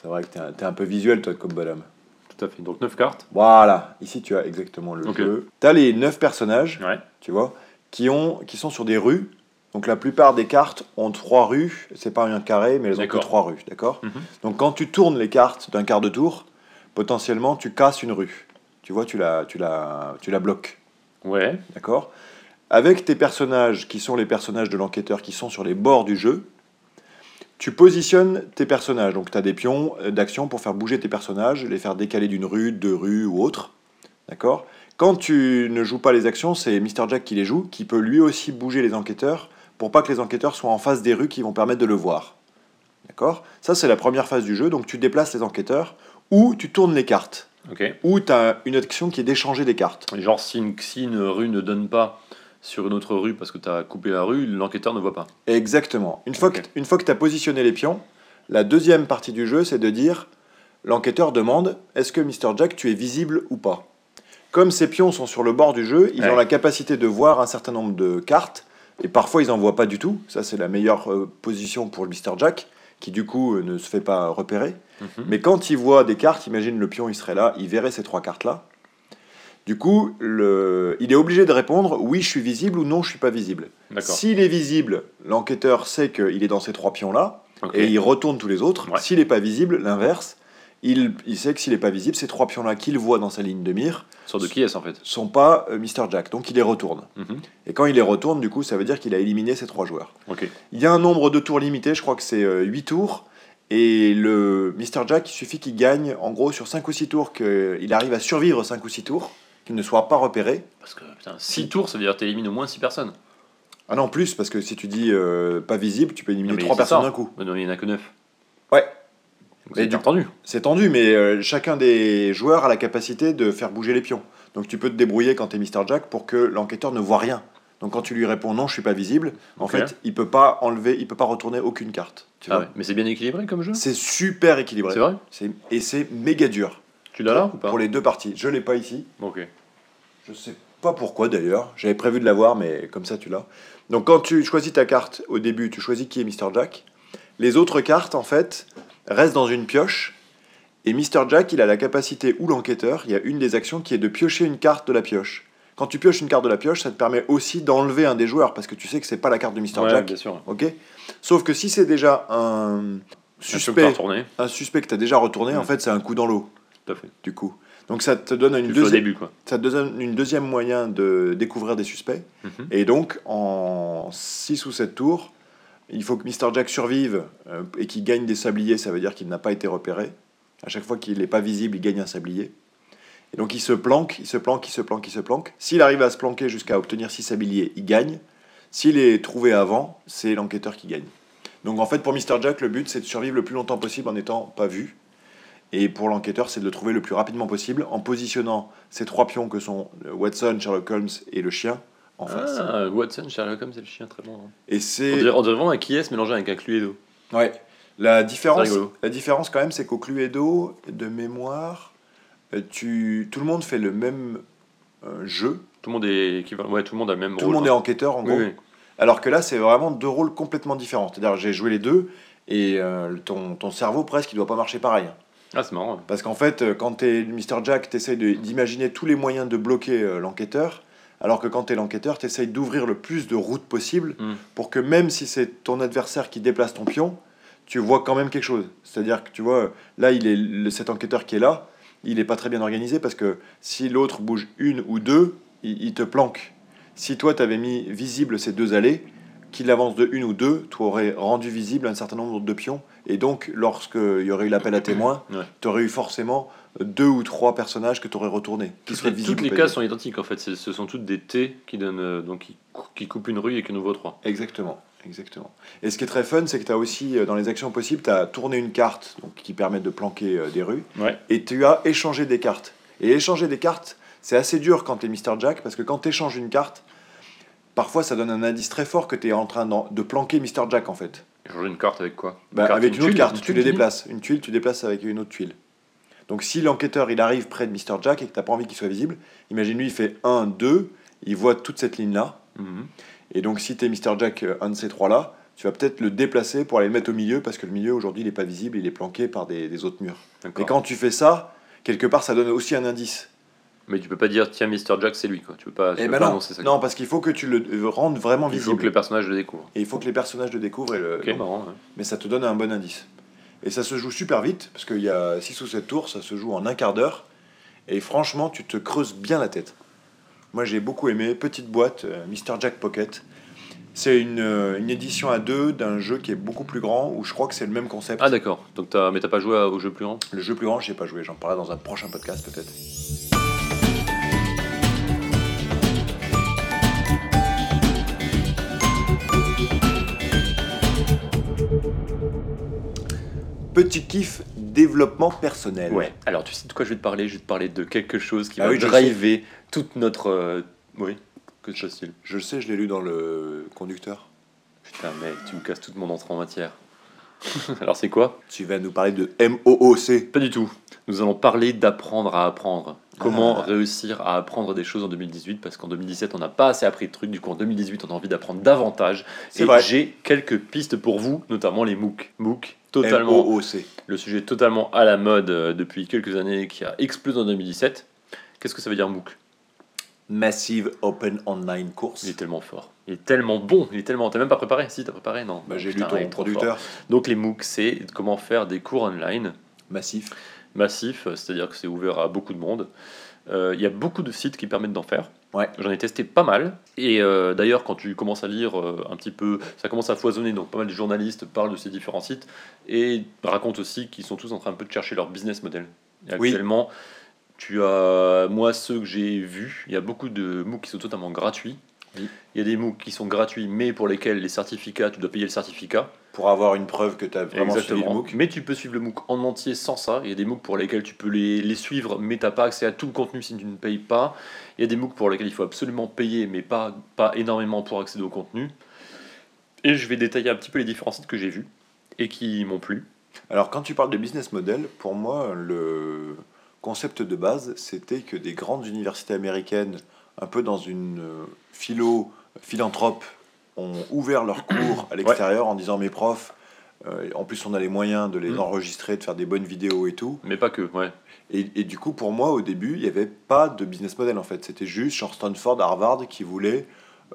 C'est vrai que t'es un, t'es un peu visuel, toi, comme bonhomme. Tout à fait. Donc 9 cartes. Voilà, ici tu as exactement le jeu. Tu as les 9 personnages, Ouais. tu vois, qui, ont, qui sont sur des rues. Donc la plupart des cartes ont trois rues, c'est pas un carré, mais elles ont que D'accord. trois rues, d'accord Mhm. Donc quand tu tournes les cartes d'un quart de tour, potentiellement tu casses une rue. Tu vois, tu la, tu la, tu la bloques, Ouais. d'accord? Avec tes personnages, qui sont les personnages de l'enquêteur, qui sont sur les bords du jeu, tu positionnes tes personnages. Donc tu as des pions euh, d'action pour faire bouger tes personnages, les faire décaler d'une rue, deux rues ou autre. D'accord? Quand tu ne joues pas les actions, c'est Mr. Jack qui les joue, qui peut lui aussi bouger les enquêteurs pour pas que les enquêteurs soient en face des rues qui vont permettre de le voir. D'accord? Ça, c'est la première phase du jeu. Donc, tu déplaces les enquêteurs ou tu tournes les cartes. Ou tu as une action qui est d'échanger des cartes. Genre, si une, si une rue ne donne pas sur une autre rue parce que tu as coupé la rue, l'enquêteur ne voit pas. Exactement. Une fois que, une fois que tu as positionné les pions, la deuxième partie du jeu, c'est de dire l'enquêteur demande est-ce que Mr. Jack, tu es visible ou pas? Comme ces pions sont sur le bord du jeu, ils Ouais. ont la capacité de voir un certain nombre de cartes, et parfois ils n'en voient pas du tout. Ça, c'est la meilleure euh, position pour le Mr. Jack, qui du coup euh, ne se fait pas repérer. Mhm. Mais quand il voit des cartes, imagine le pion, il serait là, il verrait ces trois cartes-là. Du coup, le... il est obligé de répondre oui, je suis visible ou non, je suis pas visible. S'il est visible, l'enquêteur sait qu'il est dans ces trois pions-là et il retourne tous les autres. Ouais. S'il n'est pas visible, l'inverse, il, il sait que s'il n'est pas visible, ces trois pions-là qu'il voit dans sa ligne de mire Sur de qui est-ce en fait? sont pas euh, Mr. Jack, donc il les retourne. Mhm. Et quand il les retourne, du coup, ça veut dire qu'il a éliminé ces trois joueurs. Il y a un nombre de tours limité, je crois que c'est 8 tours. Et le Mr. Jack, il suffit qu'il gagne, en gros, sur 5 ou 6 tours, qu'il arrive à survivre 5 ou 6 tours, qu'il ne soit pas repéré. Parce que putain, 6 tours, ça veut dire que tu élimines au moins 6 personnes. Ah non, plus, parce que si tu dis euh, pas visible, tu peux éliminer Non, mais 3 c'est personnes ça. d'un coup. Mais non, il n'y en a que 9. Ouais. Mais c'est du- entendu. C'est tendu, mais euh, chacun des joueurs a la capacité de faire bouger les pions. Donc tu peux te débrouiller quand tu es Mr. Jack pour que l'enquêteur ne voit rien. Donc quand tu lui réponds non, je suis pas visible, en Ok. fait, il peut pas enlever, il peut pas retourner aucune carte. Tu Ah vois. Mais c'est bien équilibré comme jeu? C'est super équilibré. C'est vrai? C'est- Et c'est méga dur. Tu l'as là ou pas? Pour les deux parties. Je l'ai pas ici. Ok. Je sais pas pourquoi d'ailleurs. J'avais prévu de l'avoir, mais comme ça tu l'as. Donc quand tu choisis ta carte au début, tu choisis qui est Mr. Jack. Les autres cartes, en fait, restent dans une pioche. Et Mr. Jack, il a la capacité, ou l'enquêteur, il y a une des actions qui est de piocher une carte de la pioche. Quand tu pioches une carte de la pioche, ça te permet aussi d'enlever un des joueurs, parce que tu sais que c'est pas la carte de Mr. Ouais, Jack. bien sûr. Ok? Sauf que si c'est déjà un suspect, un suspect que tu as déjà retourné, en Mm. fait, c'est un coup dans l'eau, Tout à fait. du coup. Donc ça te donne une deuxième début quoi. ça te donne une deuxième moyen de découvrir des suspects. Mhm. Et donc, en 6 ou 7 tours, il faut que Mr. Jack survive euh, et qu'il gagne des sabliers, ça veut dire qu'il n'a pas été repéré. À chaque fois qu'il n'est pas visible, il gagne un sablier. Et donc il se planque, il se planque, il se planque, il se planque. S'il arrive à se planquer jusqu'à obtenir 6 sabliers, il gagne. S'il est trouvé avant, c'est l'enquêteur qui gagne. Donc en fait, pour Mr. Jack, le but, c'est de survivre le plus longtemps possible en n'étant pas vu. Et pour l'enquêteur, c'est de le trouver le plus rapidement possible en positionnant ces trois pions que sont Watson, Sherlock Holmes et le chien en face. Ah, Watson, Sherlock Holmes, c'est le chien très bon. hein. Et On c'est. dirait, on dirait vraiment un qui est mélangé avec un Cluedo. Ouais. La différence, la différence quand même, c'est qu'au Cluedo, de mémoire, euh, tu, tout le monde fait le même euh, jeu. Tout le monde est équivalent. Ouais, tout le monde a le même Tout rôle. le monde est hein. enquêteur en Oui, gros. oui. Alors que là, c'est vraiment deux rôles complètement différents. C'est-à-dire, j'ai joué les deux et euh, ton, ton cerveau presque, il doit pas marcher pareil. Ah, c'est marrant. ouais. Parce qu'en fait, euh, quand t'es Mr. Jack, t'essayes d'imaginer tous les moyens de bloquer euh, l'enquêteur, alors que quand t'es l'enquêteur, t'essayes d'ouvrir le plus de routes possible Mm. pour que même si c'est ton adversaire qui déplace ton pion, tu vois quand même quelque chose. C'est-à-dire que tu vois, là, il est le- cet enquêteur qui est là, il est pas très bien organisé parce que si l'autre bouge une ou deux, il, il te planque. Si toi, t'avais mis visible ces deux allées, qu'il avance de une ou deux, tu aurais rendu visible un certain nombre de pions. Et donc, lorsqu'il y aurait eu l'appel à témoins, Ouais. tu aurais eu forcément deux ou trois personnages que tu aurais retournés. Qui Toutes les, toutes les cases sont identiques en fait. Ce sont toutes des T qui donnent euh, donc qui, qui coupent une rue et qui en ouvrent trois. Exactement. Exactement. Et ce qui est très fun, c'est que tu as aussi, euh, dans les actions possibles, tu as tourné une carte donc, qui permet de planquer euh, des rues. Ouais. Et tu as échangé des cartes. Et échanger des cartes, c'est assez dur quand tu es Mr. Jack, parce que quand tu échanges une carte, parfois ça donne un indice très fort que tu es en train de planquer Mr. Jack en fait. Changer une carte avec quoi? Bah, carte, avec une, autre tuile, carte, une tu les déplaces. Une tuile, tu déplaces avec une autre tuile. Donc si l'enquêteur il arrive près de Mr. Jack et que tu pas envie qu'il soit visible, imagine lui il fait 1, 2, il voit toute cette ligne-là. Mhm. Et donc si tu es Mr. Jack, euh, un de ces trois-là, tu vas peut-être le déplacer pour aller le mettre au milieu parce que le milieu aujourd'hui il n'est pas visible, il est planqué par des, des autres murs. Et quand tu fais ça, quelque part ça donne aussi un indice. Mais tu peux pas dire tiens Mr Jack c'est lui quoi. Tu peux pas. tu Et peux ben pas non, annoncer ça. non parce qu'il faut que tu le rendes vraiment Il faut visible. que les personnages le découvrent. Et il faut que les personnages le découvrent, et le... Ok, marrant. ouais. mais ça te donne un bon indice. Et ça se joue super vite, parce qu'il y a 6 ou 7 tours, ça se joue en un quart d'heure. Et franchement, tu te creuses bien la tête. Moi, j'ai beaucoup aimé. Petite boîte, euh, Mr. Jack Pocket. C'est une, euh, une édition à deux d'un jeu qui est beaucoup plus grand, où je crois que c'est le même concept. Ah d'accord. Donc mais t'as pas joué au jeu plus grand? Le jeu plus grand, je pas joué. J'en parlerai dans un prochain podcast, peut-être. Petit kiff développement personnel. Ouais. Alors, tu sais de quoi je vais te parler? Je vais te parler de quelque chose qui Ah va oui, driver toute notre. euh, Oui. Que chose-t-il Je le sais, je l'ai lu dans le conducteur. Putain, mec, tu me casses toute mon entrée en matière. Alors, c'est quoi Tu vas nous parler de MOOC. Pas du tout. Nous allons parler d'apprendre à apprendre. Comment Ah. réussir à apprendre des choses en 2018 Parce qu'en 2017, on n'a pas assez appris de trucs. Du coup, en 2018, on a envie d'apprendre davantage. Et j'ai quelques pistes pour vous, notamment les MOOC. MOOC, totalement. MOOC. Le sujet totalement à la mode euh, depuis quelques années qui a explosé en 2017. Qu'est-ce que ça veut dire MOOC? Massive Open Online Il Course. est tellement fort. Il est tellement bon. Il est tellement. T'as même pas préparé Si, t'as préparé Non. Bah, J'ai lu il ton fort. Donc, les MOOC, c'est comment faire des cours online Massif. massif, c'est-à-dire que c'est ouvert à beaucoup de monde. Euh, Il y a beaucoup de sites qui permettent d'en faire. Ouais. J'en ai testé pas mal. Et euh, d'ailleurs, quand tu commences à lire euh, un petit peu, ça commence à foisonner. Donc, pas mal de journalistes parlent de ces différents sites et racontent aussi qu'ils sont tous en train un peu de chercher leur business model. Et Oui. Tu as, moi, ceux que j'ai vus, il y a beaucoup de MOOC qui sont totalement gratuits. Oui. Il y a des MOOC qui sont gratuits, mais pour lesquels les certificats, tu dois payer le certificat. Pour avoir une preuve que tu as vraiment suivi le MOOC. Mais tu peux suivre le MOOC en entier sans ça. Il y a des MOOC pour lesquels tu peux les, les suivre, mais tu n'as pas accès à tout le contenu si tu ne payes pas. Il y a des MOOC pour lesquels il faut absolument payer, mais pas, pas énormément pour accéder au contenu. Et je vais détailler un petit peu les différents sites que j'ai vus et qui m'ont plu. Alors, quand tu parles de business model, pour moi, le concept de base, c'était que des grandes universités américaines, un peu dans une euh, philo philanthrope, ont ouvert leurs cours à l'extérieur en disant mes profs, euh, en plus on a les moyens de les Mm. enregistrer, de faire des bonnes vidéos et tout. Mais pas que, ouais. Et, et du coup, pour moi, au début, il n'y avait pas de business model en fait. C'était juste genre Stanford, Harvard qui voulait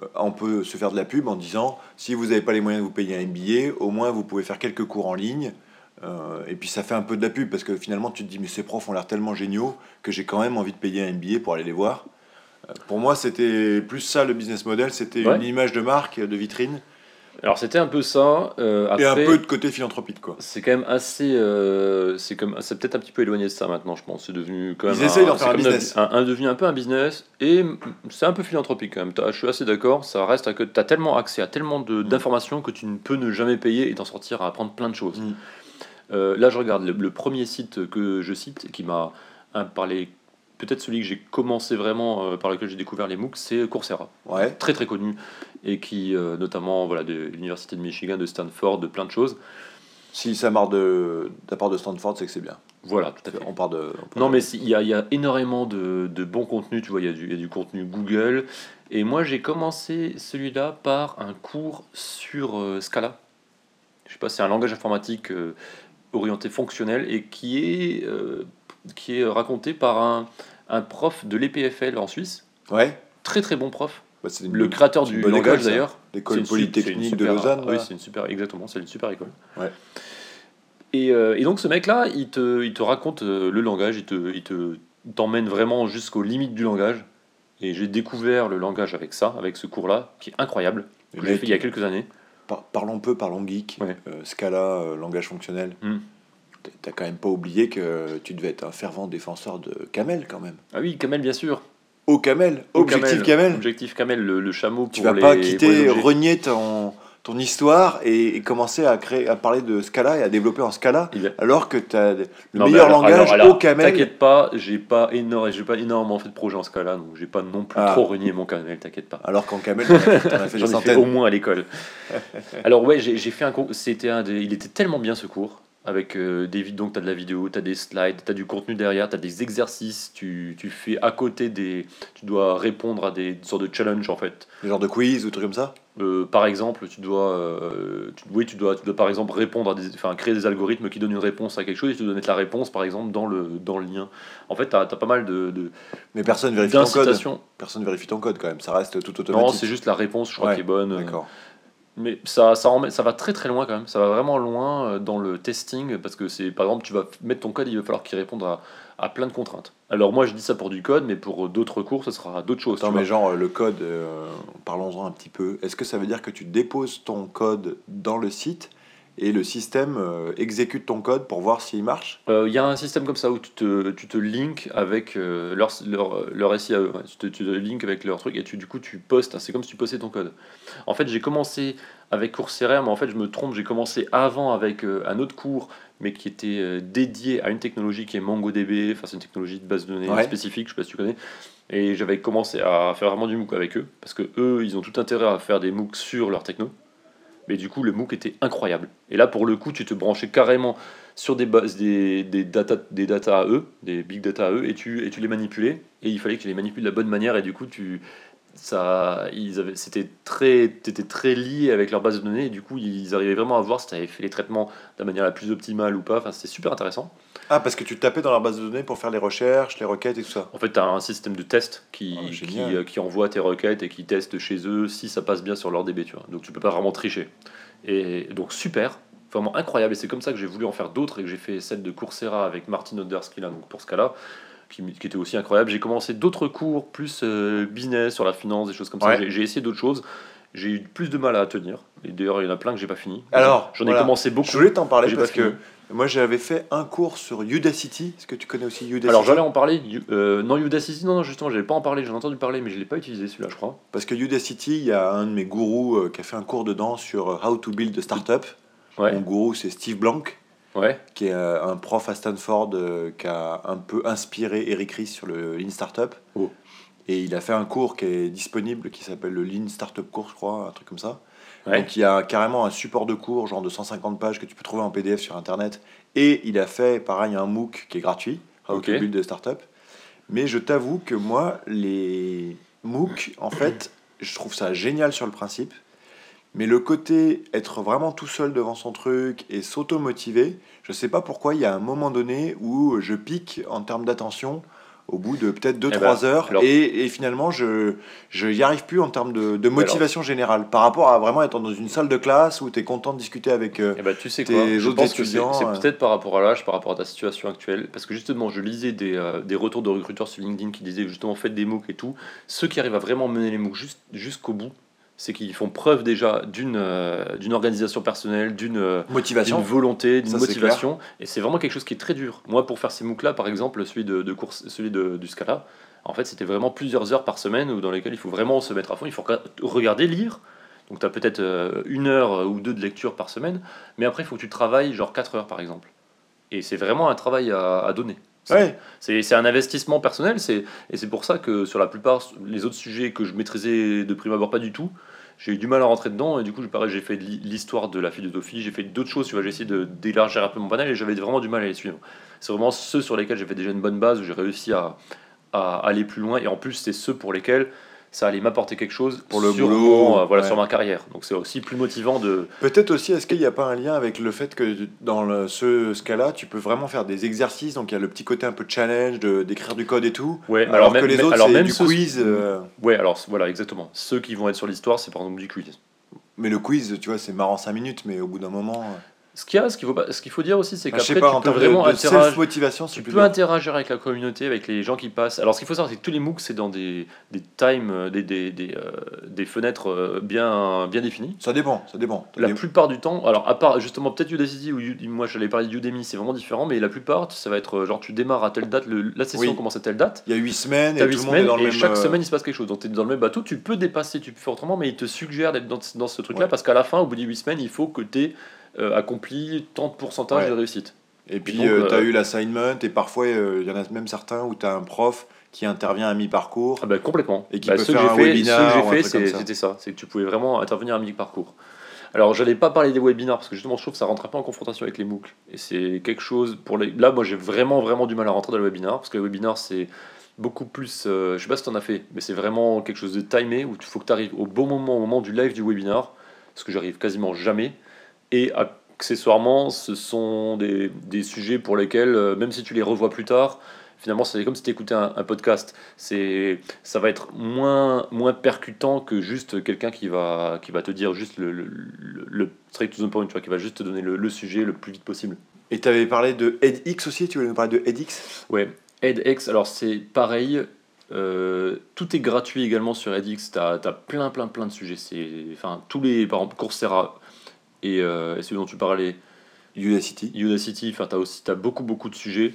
euh, on peut se faire de la pub en disant si vous n'avez pas les moyens de vous payer un MBA, au moins vous pouvez faire quelques cours en ligne. Euh, et puis ça fait un peu de la pub parce que finalement tu te dis mais ces profs ont l'air tellement géniaux que j'ai quand même envie de payer un MBA pour aller les voir. Euh, pour moi c'était plus ça le business model, c'était Ouais. une image de marque, de vitrine Alors c'était un peu ça. euh, et un peu de côté philanthropique quoi. C'est quand même assez. c'est comme, c'est peut-être un petit peu éloigné de ça maintenant, je pense. C'est devenu quand même. Ils essayent d'en faire un business. Un, un- devenu un peu un business et c'est un peu philanthropique quand même. Je suis assez d'accord. Ça reste que tu as tellement accès à tellement Mm. d'informations que tu ne peux ne jamais payer et t'en sortir à apprendre plein de choses. Mm. Euh, là, je regarde le, le premier site que je cite qui m'a hein, parlé. Peut-être celui que j'ai commencé vraiment, euh, par lequel j'ai découvert les MOOC, c'est Coursera Ouais. très très connu et qui euh, notamment voilà de l'université de Michigan, de Stanford, de plein de choses. Si ça marre de, de la part de Stanford, c'est que c'est bien. Voilà, tout à fait. On part de. on part Non, de- mais il y a, il y a énormément de, de bons contenus, tu vois, il y, a du- il y a du contenu Google. Et moi, j'ai commencé celui-là par un cours sur Scala. Je sais pas, c'est un langage informatique orienté fonctionnel et qui est, euh, qui est raconté par un, un prof de l'EPFL en Suisse. Ouais. Très très bon prof. Bah, une Le créateur du langage d'ailleurs. L'école polytechnique de Lausanne. oui, c'est une super, exactement, c'est une super école. Ouais. Et, euh, et donc ce mec-là, il te, il te raconte euh, le langage, il te, il te t'emmène vraiment jusqu'aux limites du langage. Et j'ai découvert le langage avec ça, avec ce cours-là, qui est incroyable, que j'ai fait il y a quelques années. Par- parlons peu, parlons geek. Ouais. Euh, Scala, euh, langage fonctionnel. Hmm. T'as quand même pas oublié que tu devais être un fervent défenseur de Camel quand même. Ah oui, Camel, bien sûr. Au Camel, objectif Camel. Objectif Camel, le, le chameau Tu vas les- pas quitter, renier ton, ton histoire et, et commencer à créer, à parler de Scala et à développer en Scala, alors que tu as le Non, meilleur alors- langage alors- alors, au Camel. T'inquiète pas, j'ai pas, énorme, j'ai pas énormément fait de projets en Scala, donc j'ai pas non plus Ah. trop renié mon Camel, t'inquiète pas. Alors qu'en Camel, t'en as, fait des fait au moins à l'école. Alors ouais, j'ai j'ai fait un cours. C'était un des, il était tellement bien ce cours avec euh, des vidéos. Donc t'as de la vidéo, t'as des slides, t'as du contenu derrière, t'as des exercices. Tu, tu fais à côté des, tu dois répondre à des sortes de challenges en fait. Des genres de quiz ou trucs comme ça? Euh, par exemple, tu dois, euh, tu, oui, tu dois, tu dois par exemple répondre à des, enfin créer des algorithmes qui donnent une réponse à quelque chose et tu dois mettre la réponse par exemple dans le dans le lien. En fait, t'as as pas mal de de- Mais personne vérifie ton code. Personne vérifie ton code quand même. Ça reste tout automatique. Non, c'est juste la réponse, je crois, Ouais, qui est bonne. D'accord. Mais ça, ça, ça va très très loin quand même. Ça va vraiment loin euh, dans le testing parce que c'est par exemple, tu vas mettre ton code, il va falloir qu'il réponde à, à plein de contraintes. Alors moi, je dis ça pour du code, mais pour d'autres cours, ce sera d'autres choses. vois. mais genre euh, le code, euh, parlons-en un petit peu. Est-ce que ça veut dire que tu déposes ton code dans le site et le système euh, exécute ton code pour voir s'il marche. Il y a un système comme ça où tu te, tu te links avec euh, leur, leur, leur SI à eux. Ouais. Tu, te, tu te links avec leur truc et tu, du coup tu postes. C'est comme si tu postais ton code. En fait, j'ai commencé avec Coursera, mais en fait, je me trompe. J'ai commencé avant avec euh, un autre cours, mais qui était euh, dédié à une technologie qui est MongoDB. Enfin, c'est une technologie de base de données Ouais. spécifique, je sais pas si tu connais. Et j'avais commencé à faire vraiment du MOOC avec eux, parce que eux, ils ont tout intérêt à faire des MOOC sur leur techno. Mais du coup, le MOOC était incroyable. Et là, pour le coup, tu te branchais carrément sur des bases, des, data, des data à eux, des big data à eux, et tu, et les manipulais. Et il fallait que tu les manipules de la bonne manière. Et du coup, tu, ça, ils avaient, c'était très, t'étais très lié avec leur base de données. Et du coup, ils arrivaient vraiment à voir si tu avais fait les traitements de la manière la plus optimale ou pas. Enfin, c'était super intéressant. Ah, parce que tu tapais dans leur base de données pour faire les recherches, les requêtes et tout ça. En fait, tu as un système de test qui, Ah, qui, euh, qui envoie tes requêtes et qui teste chez eux si ça passe bien sur leur DB. Tu vois. Donc tu peux pas vraiment tricher. Et donc super, vraiment incroyable. Et c'est comme ça que j'ai voulu en faire d'autres et que j'ai fait celle de Coursera avec Martin Oderski là, donc pour ce cas-là, qui, qui était aussi incroyable. J'ai commencé d'autres cours plus euh, business sur la finance, des choses comme ça. Ouais. J'ai essayé d'autres choses. J'ai eu plus de mal à tenir. Et d'ailleurs, il y en a plein que j'ai pas fini. Alors, j'en voilà. ai commencé beaucoup. Je voulais t'en parler parce que moi j'avais fait un cours sur Udacity. Est-ce que tu connais aussi Udacity? Alors j'allais en parler. euh, non, Udacity, non, non, justement, j'avais pas en parlé. J'en ai entendu parler, mais je l'ai pas utilisé celui-là, je crois. Parce que Udacity, il y a un de mes gourous euh, qui a fait un cours dedans sur euh, How to Build a Startup. Ouais, Mon gourou, c'est Steve Blank, ouais. qui est euh, un prof à Stanford euh, qui a un peu inspiré Eric Ries sur le Lean Startup. Oh. Et il a fait un cours qui est disponible, qui s'appelle le Lean Startup Course, je crois, un truc comme ça. Ouais. Donc il y a carrément un support de cours, genre de 150 pages, que tu peux trouver en PDF sur Internet. Et il a fait, pareil, un MOOC qui est gratuit, How Ok. to Build a Startup. Mais je t'avoue que moi, les MOOC, en fait, je trouve ça génial sur le principe. Mais le côté être vraiment tout seul devant son truc et s'auto-motiver, je sais pas pourquoi il y a un moment donné où je pique en termes d'attention au bout de peut-être 2-3 Eh ben, heures alors- et, et finalement je n'y arrive plus en termes de, de motivation générale par rapport à vraiment être dans une salle de classe où tu es content de discuter avec euh, Eh ben, tu sais tes quoi Je pense que c'est étudiants, c'est euh. peut-être par rapport à l'âge, par rapport à ta situation actuelle. Parce que justement, je lisais des, euh, des retours de recruteurs sur LinkedIn qui disaient justement faites des MOOC et tout. Ceux qui arrivent à vraiment mener les MOOC jusqu'au bout, c'est qu'ils font preuve déjà d'une euh, d'une organisation personnelle, d'une euh, motivation. d'une volonté, d'une motivation. Et c'est vraiment quelque chose qui est très dur. Moi, pour faire ces MOOC-là, par exemple, celui, de, de course, celui de, du Scala, en fait, c'était vraiment plusieurs heures par semaine où, dans lesquelles il faut vraiment se mettre à fond. Il faut rega- regarder, lire. Donc, tu as peut-être euh, une heure ou deux de lecture par semaine. Mais après, il faut que tu travailles genre 4 heures, par exemple. Et c'est vraiment un travail à, à donner. C'est- Ouais. C'est un investissement personnel. Et c'est pour ça que sur la plupart, les autres sujets que je maîtrisais de prime abord pas du tout, j'ai eu du mal à rentrer dedans. Et du coup, pareil, j'ai fait l'histoire de la philosophie, j'ai fait d'autres choses. Tu vois, j'ai essayé de- d'élargir un peu mon panel et j'avais vraiment du mal à les suivre. C'est vraiment ceux sur lesquels j'ai fait déjà une bonne base, où j'ai réussi à, à aller plus loin. Et en plus, c'est ceux pour lesquels ça allait m'apporter quelque chose Pour le sur, boulot, euh, voilà, ouais. sur ma carrière. Donc c'est aussi plus motivant de. Peut-être aussi, est-ce qu'il n'y a pas un lien avec le fait que dans le- ce, ce cas-là, tu peux vraiment faire des exercices, donc il y a le petit côté un peu challenge, d'écrire du code et tout, Ouais, alors, alors que même- les autres, c'est même du quiz. euh, Ouais, alors voilà, exactement. Ceux qui vont être sur l'histoire, c'est par exemple du quiz. mais le quiz, tu vois, c'est marrant 5 minutes, mais au bout d'un moment... Ce qu'il y a, ce qu'il faut, ce qu'il faut dire aussi, c'est je qu'après, pas, tu peux de, vraiment de interagir. Tu peux interagir avec la communauté, avec les gens qui passent. Alors, ce qu'il faut savoir, c'est que tous les MOOC, c'est dans des, des times, euh, des, des, des, euh, des fenêtres euh, bien, bien définies. Ça dépend, ça dépend. La plupart du temps, alors à part justement peut-être Udacity ou moi j'allais parler d'Udemy, c'est vraiment différent, mais la plupart ça va être genre tu démarres à telle date, le- la session Oui. commence à telle date, Il y a 8 semaines et 8 tout monde est semaines dans le et même... chaque semaine il se passe quelque chose. Donc tu es dans le même bateau, tu peux dépasser, tu peux faire autrement, mais il te suggère d'être dans, dans ce truc-là Ouais. parce qu'à la fin, au bout des 8 semaines, il faut que tu aies accompli tant de pourcentage Ouais. de réussite. Et puis, tu as euh, eu l'assignment, et parfois, euh, il y en a même certains où tu as un prof qui intervient à mi-parcours. Ah bah complètement. Et qui Bah, peut faire j'ai un fait, webinar ceux que j'ai fait, c'était ça, c'est que tu pouvais vraiment intervenir à mi-parcours. Alors j'allais pas parler des webinars parce que justement je trouve que ça rentre un peu en confrontation avec les MOOC et c'est quelque chose pour les là moi j'ai vraiment vraiment du mal à rentrer dans le webinar parce que le webinar c'est beaucoup plus euh, je sais pas si tu en as fait mais c'est vraiment quelque chose de timé où il faut que tu arrives au bon moment au moment du live du webinar ce que j'arrive quasiment jamais et accessoirement ce sont des, des sujets pour lesquels euh, même si tu les revois plus tard finalement c'est comme si tu écoutais un, un podcast. C'est ça va être moins moins percutant que juste quelqu'un qui va qui va te dire juste le, le, le- le straight to the point tu vois qui va juste te donner le, le sujet le plus vite possible. Et tu avais parlé de edX aussi, tu voulais nous parler de edX ouais edX alors c'est pareil euh, tout est gratuit également sur edX tu as, plein plein plein de sujets. C'est enfin tous les par exemple Coursera et, euh, et celui dont tu parlais, Udacity. Udacity, enfin, tu as aussi t'as beaucoup, beaucoup de sujets.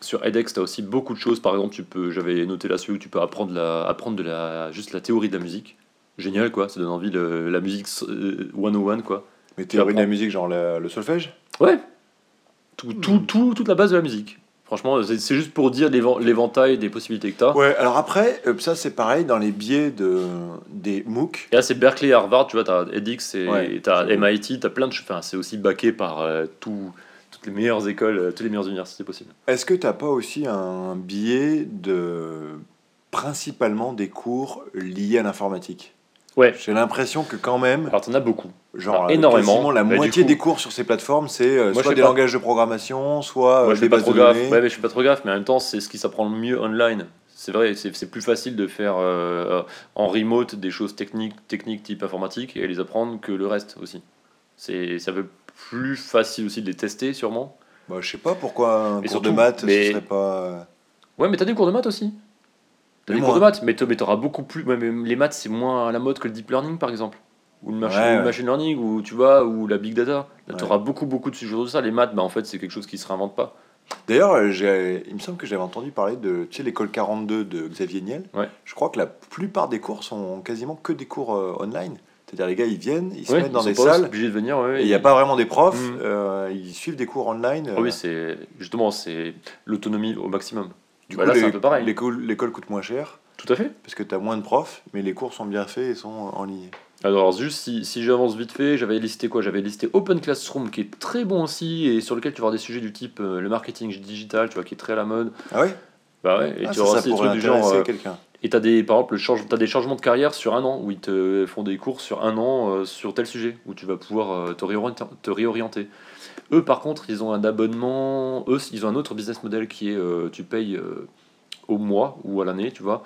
Sur edX, tu as aussi beaucoup de choses. Par exemple, tu peux, j'avais noté là-dessus où tu peux apprendre, la, apprendre de la, juste la théorie de la musique. Génial, quoi. Ça donne envie, le- la musique euh, 101, quoi. Mais théorie de la musique, genre le, le solfège? Ouais. Tout, tout, tout- toute la base de la musique. Franchement, c'est juste pour dire l'éventail des possibilités que tu as. Ouais, alors après, euh, ça c'est pareil dans les biais de, des MOOC. Et là, c'est Berkeley Harvard, tu vois, tu as edX et Ouais, tu as. MIT, tu as plein de choses. Enfin, c'est aussi backé par euh, tout- toutes les meilleures écoles, euh, toutes les meilleures universités possibles. Est-ce que t'as pas aussi un biais de principalement des cours liés à l'informatique? Ouais. J'ai l'impression que quand même, Alors, tu en as beaucoup. Genre euh, énormément. la Bah, moitié coup- des cours sur ces plateformes, c'est euh, soit des pas- langages de programmation, soit Moi, euh, je des bases trop de données. Ouais, mais je fais pas trop gaffe, mais en même temps, c'est ce qui s'apprend le mieux online. C'est vrai, c'est plus facile de faire euh, en remote des choses techniques, techniques type informatique et les apprendre que le reste aussi. C'est ça veut plus facile aussi de les tester, sûrement. Bah, je sais pas pourquoi un Mais cours de maths, mais- ce serait pas. Ouais, mais t'as des cours de maths aussi. T'as des cours de maths, mais t'a- mais t'auras beaucoup plus. ouais, mais les maths, c'est moins à la mode que le deep learning, par exemple. Ou le machine, Ouais, ou le ouais. machine learning, ou tu vois, ou la big data. Là, Ouais. T'auras beaucoup, beaucoup de sujets de ça. Les maths, bah, en fait, c'est quelque chose qui se réinvente pas. D'ailleurs, euh, il me semble que j'avais entendu parler de tu sais, l'école 42 de Xavier Niel. Je crois que la plupart des cours sont quasiment que des cours euh, online. C'est-à-dire les gars, ils viennent, ils se mettent dans des salles, obligés de venir. ouais, et il n'y a pas vraiment des profs, Mhm. euh, ils suivent des cours online. Ah oui, c'est justement c'est l'autonomie au maximum. du bah coup, là, c'est un peu pareil. L'école l'école coûte moins cher, Tout à fait. parce que tu as moins de profs, mais les cours sont bien faits et sont en ligne. Alors juste si, si j'avance vite fait, j'avais listé quoi? J'avais listé Open Classroom qui est très bon aussi et sur lequel tu vas avoir des sujets du type euh, le marketing digital, tu vois, qui est très à la mode. Ah ouais? Bah ouais. Et Ah, tu auras aussi des trucs du genre. euh, et t'as des par exemple le change, t'as des changements de carrière sur un an où ils te font des cours sur un an euh, sur tel sujet où tu vas pouvoir te, réorienter, te réorienter. Eux par contre ils ont un abonnement, eux ils ont un autre business model qui est tu payes au mois ou à l'année, tu vois.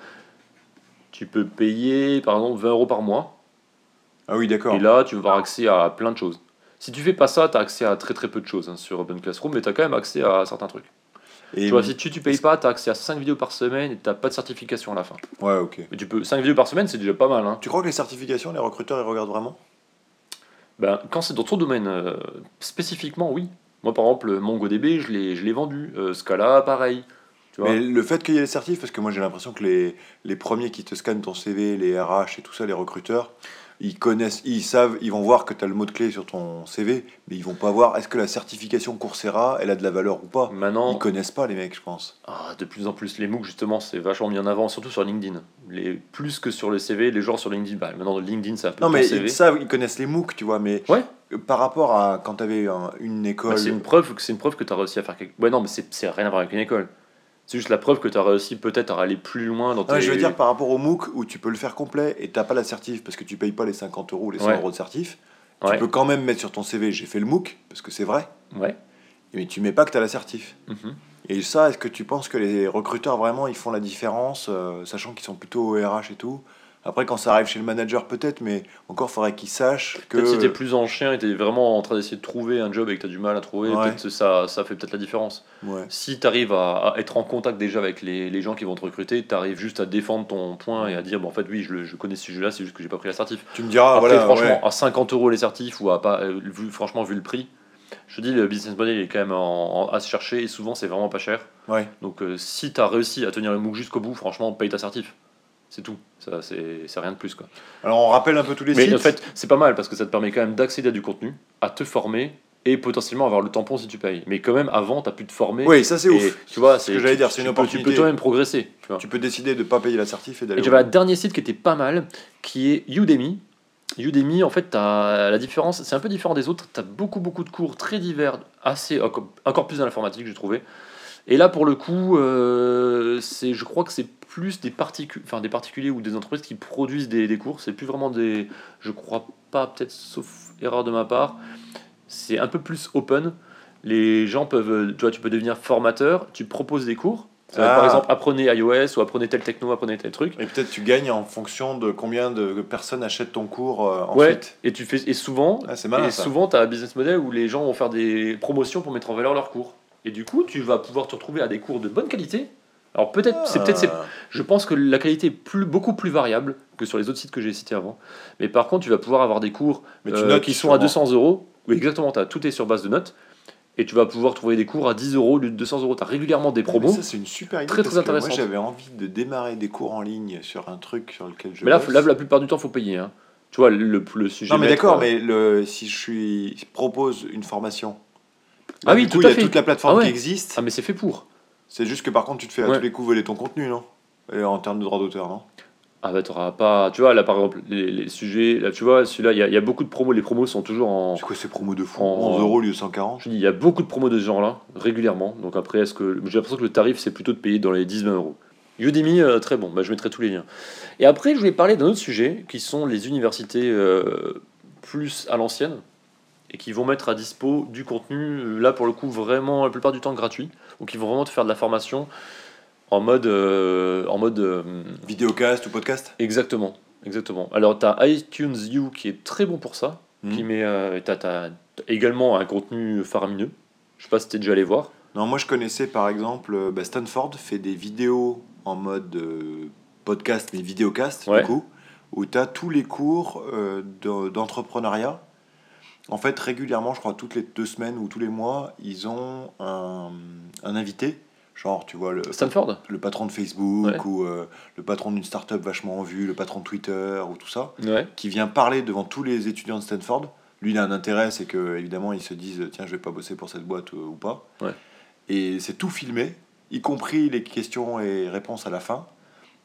Tu peux payer par exemple 20 euros par mois Ah oui, d'accord. et là tu vas avoir accès à plein de choses. Si tu fais pas ça, tu as accès à très très peu de choses hein, sur Open Classroom, mais tu as quand même accès à certains trucs. Et- Tu vois, si tu, tu payes pas, tu as accès à 5 vidéos par semaine et tu pas de certification à la fin. Ouais, ok. Mais tu peux 5 vidéos par semaine, c'est déjà pas mal. Hein. Tu crois que les certifications, les recruteurs, ils regardent vraiment? Ben, quand c'est dans ton domaine euh, spécifiquement, oui. Moi, par exemple, MongoDB, je l'ai, je l'ai vendu. Euh, Scala, pareil. Tu vois? Mais le fait qu'il y ait les certifs, parce que moi j'ai l'impression que les, les premiers qui te scannent ton CV, les RH et tout ça, les recruteurs, ils connaissent, ils savent, ils vont voir que tu as le mot-clé sur ton CV, mais ils vont pas voir est-ce que la certification Coursera, elle a de la valeur ou pas? Maintenant, Ils connaissent pas les mecs, je pense. ah, de plus en plus, les MOOC, justement, c'est vachement mis en avant, surtout sur LinkedIn. Les, plus que sur le CV, les gens sur LinkedIn, bah, maintenant, LinkedIn, c'est un peu Non, mais CV. ils savent, ils connaissent les MOOC, tu vois, mais Ouais. par rapport à quand tu avais une école. Bah, c'est une preuve que c'est une preuve que tu as réussi à faire quelque Ouais, non, mais c'est, c'est rien à voir avec une école. C'est juste la preuve que tu as réussi peut-être à aller plus loin dans tes. Non, je veux dire par rapport au MOOC où tu peux le faire complet et t'as pas la certif parce que tu payes pas les 50 euros ou les 100 Ouais. euros de certif. Ouais. Tu peux quand même mettre sur ton CV j'ai fait le MOOC parce que c'est vrai, Ouais. mais tu mets pas que tu as la certif. Mhm. Et ça, est-ce que tu penses que les recruteurs vraiment ils font la différence, euh, sachant qu'ils sont plutôt au RH et tout Après, quand ça arrive chez le manager, peut-être, mais encore faudrait qu'ils sachent que. Peut-être si t'es plus en chien et t'es vraiment en train d'essayer de trouver un job et que t'as du mal à trouver, Ouais. peut-être ça, ça fait peut-être la différence. Ouais. Si t'arrives à, à être en contact déjà avec les, les gens qui vont te recruter, t'arrives juste à défendre ton point et à dire, bon, en fait, oui, je, le- je connais ce sujet-là, c'est juste que j'ai pas pris la certif. Tu me diras, Après, voilà, franchement, ouais. à 50 euros les certifs ou à pas, euh, vu, franchement, vu le prix, je te dis, le business model il est quand même en- en- à se chercher et souvent c'est vraiment pas cher. Ouais. Donc euh, si t'as réussi à tenir le MOOC jusqu'au bout, franchement, paye ta certif. C'est tout. Ça, c'est rien de plus. Quoi. Alors, on rappelle un peu tous les Mais sites. en fait, c'est pas mal parce que ça te permet quand même d'accéder à du contenu, à te former et potentiellement avoir le tampon si tu payes. Mais quand même, avant, t'as pu te former. oui, ça c'est ouf. Tu vois, ce c'est que j'allais tu- dire, c'est tu une peux- opportunité. Tu peux toi-même progresser. Tu vois. Tu peux décider de pas payer la certif et d'aller. J'avais un dernier site qui était pas mal, qui est Udemy. Udemy, en fait, t'as la différence, c'est un peu différent des autres. Tu as beaucoup, beaucoup de cours très divers, assez, encore plus dans l'informatique, j'ai trouvé. Et là, pour le coup, euh, c'est, je crois que c'est plus des, particu enfin, des particuliers ou des entreprises qui produisent des, des cours. C'est plus vraiment des. Je crois pas, peut-être sauf erreur de ma part. C'est un peu plus open. Les gens peuvent. Tu vois, tu peux devenir formateur, tu proposes des cours. Ça va être, Ah. Par exemple, apprenez iOS ou apprenez tel techno, apprenez tel truc. Et peut-être tu gagnes en fonction de combien de personnes achètent ton cours euh, Ouais, ensuite. et tu fais et souvent, Ah, c'est malin et ça. souvent tu as un business model où les gens vont faire des promotions pour mettre en valeur leurs cours. Et du coup, tu vas pouvoir te retrouver à des cours de bonne qualité. Alors peut-être, c'est peut-être, Ah. je pense que la qualité est plus, beaucoup plus variable que sur les autres sites que j'ai cités avant. Mais par contre, tu vas pouvoir avoir des cours Mais tu euh, qui sont à sûrement. 200 euros Oui, exactement, tout est sur base de notes. Et tu vas pouvoir trouver des cours à 10 euros au lieu de 200 euros. Tu as régulièrement des Mais promos. ça, c'est une super idée. Très, très que Moi, j'avais envie de démarrer des cours en ligne sur un truc sur lequel je. Mais là, la plupart du temps, faut payer. hein. Tu vois, le, le sujet. non, mais d'accord, euh, mais le, si je suis, propose une formation. Ah oui, du tout coup, à il y a fait. toute la plateforme Ah ouais. qui existe. Ah, mais c'est fait pour. C'est juste que par contre, tu te fais à Ouais. tous les coups voler ton contenu, non? Et en termes de droit d'auteur, non? Ah bah t'auras pas. Tu vois, là par exemple, les, les sujets. Là, tu vois, celui-là, il y, y a beaucoup de promos. Les promos sont toujours en. C'est quoi ces promos de fou? En- 11 euros au lieu de 140 Je dis, il y a beaucoup de promos de ce genre-là, régulièrement. Donc après, est-ce que. J'ai l'impression que le tarif, c'est plutôt de payer dans les 10-20 euros. Udemy, euh, très bon. Bah, je mettrai tous les liens. Et après, je voulais parler d'un autre sujet, qui sont les universités euh, plus à l'ancienne, et qui vont mettre à dispo du contenu, là pour le coup, vraiment, la plupart du temps gratuit, ou qui vont vraiment te faire de la formation en mode. euh, en mode euh, Vidéocast ou podcast? Exactement, exactement. Alors, tu as iTunes U qui est très bon pour ça, Mhm. qui met, euh, t'as, t'as également un contenu faramineux. Je sais pas si t'es déjà allé voir. Non, moi je connaissais par exemple, euh, bah, Stanford fait des vidéos en mode euh, podcast, mais vidéocast Ouais. du coup, où tu as tous les cours de- d'entrepreneuriat. En fait, régulièrement, je crois toutes les deux semaines ou tous les mois, ils ont un, un invité. Genre, tu vois, le, Stanford le patron de Facebook Ouais. ou euh, le patron d'une startup vachement en vue, le patron de Twitter ou tout ça, Ouais. qui vient parler devant tous les étudiants de Stanford. Lui, il a un intérêt, c'est que évidemment, ils se disent tiens, je vais pas bosser pour cette boîte euh, ou pas. Ouais. Et c'est tout filmé, y compris les questions et réponses à la fin.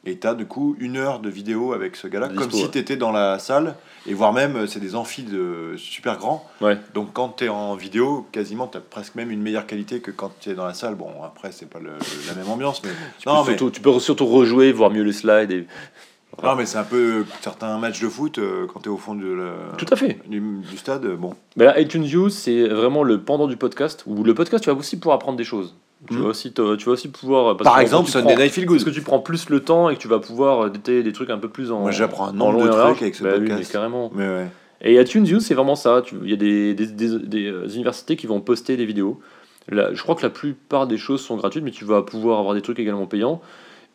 Et tu as du coup une heure de vidéo avec ce gars-là, comme si ouais. tu étais dans la salle, et voire même, euh, c'est des amphis de super grands. Ouais. Donc quand tu es en vidéo, quasiment, tu as presque même une meilleure qualité que quand tu es dans la salle. Bon, après, c'est pas le- la même ambiance, mais. Tu, non, peux mais, surtout, tu peux surtout rejouer, voir mieux les slides. Et... non, mais c'est un peu certains matchs de foot, euh, quand tu es au fond de la- Tout à fait. du, du stade, euh, bon. Mais là, iTunes U, c'est vraiment le pendant du podcast, où le podcast, tu vas aussi pouvoir apprendre des choses. Tu, vas aussi te- tu vas aussi pouvoir. parce Par exemple, Sunday Night Feel Parce Good. que tu prends plus le temps et que tu vas pouvoir euh, détailler des trucs un peu plus en. Moi, j'apprends un nombre de trucs large. avec ce Bah oui, mais podcast. carrément. Mais ouais. Et iTunes U, c'est vraiment ça. Il y a des, des, des- des, euh, universités qui vont poster des vidéos. Là, je crois que la plupart des choses sont gratuites, mais tu vas pouvoir avoir des trucs également payants.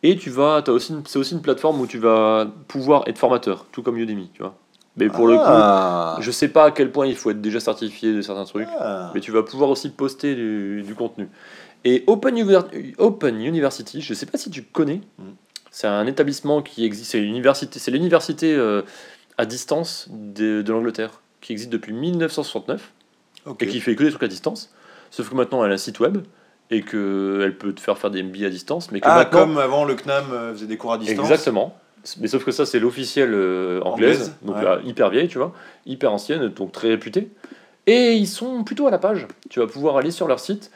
Et tu vas, as aussi, c'est aussi une plateforme où tu vas pouvoir être formateur, tout comme Udemy, tu vois. Mais pour le coup, Ah. je sais pas à quel point il faut être déjà certifié de certains trucs, Ah. mais tu vas pouvoir aussi poster du, du contenu. Et Open, University, je sais pas si tu connais, Mm. c'est un établissement qui existe, c'est l'université, c'est l'université euh, à distance de, de l'Angleterre, qui existe depuis 1969 Ok. et qui fait que des trucs à distance. Sauf que maintenant elle a un site web et qu'elle peut te faire faire des MBA à distance, mais que Ah, maintenant, comme avant le CNAM euh, faisait des cours à distance. Exactement. Mais sauf que ça, c'est l'officielle euh, anglaise, Anglaise, donc ouais. là, hyper vieille, tu vois, hyper ancienne, donc très réputée. Et ils sont plutôt à la page. Tu vas pouvoir aller sur leur site.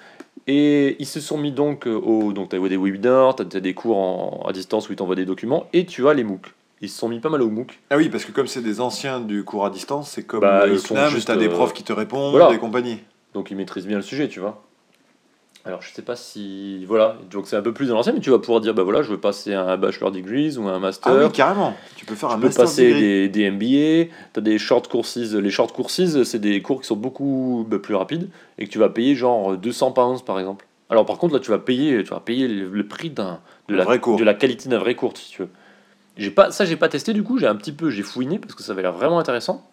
Et ils se sont mis donc euh, au. Donc, tu as des webinars, tu as, des cours en- à distance où ils t'envoient des documents, et tu as les MOOC. Ils se sont mis pas mal au MOOC. Ah oui, parce que comme c'est des anciens du cours à distance, c'est comme Bah, le ils sont juste, t'as des euh, profs qui te répondent, voilà. des compagnies. Donc, ils maîtrisent bien le sujet, tu vois. Alors, je sais pas si. Voilà. Donc, c'est un peu plus dans l'ancien, mais tu vas pouvoir dire bah voilà, je veux passer un bachelor degrees ou un master. Ah oui, carrément. Tu peux faire un Tu peux master passer degree. des, des MBA, tu as des short courses. Les short courses, c'est des cours qui sont beaucoup bah, plus rapides et que tu vas payer genre 200 pounds par exemple. Alors par contre, là, tu vas payer, tu vas payer le, le prix d'un, de, Un la, vrai cours. de la qualité d'un vrai cours, si tu veux. J'ai pas, ça, j'ai pas testé du coup, j'ai un petit peu, j'ai fouiné parce que ça avait l'air vraiment intéressant.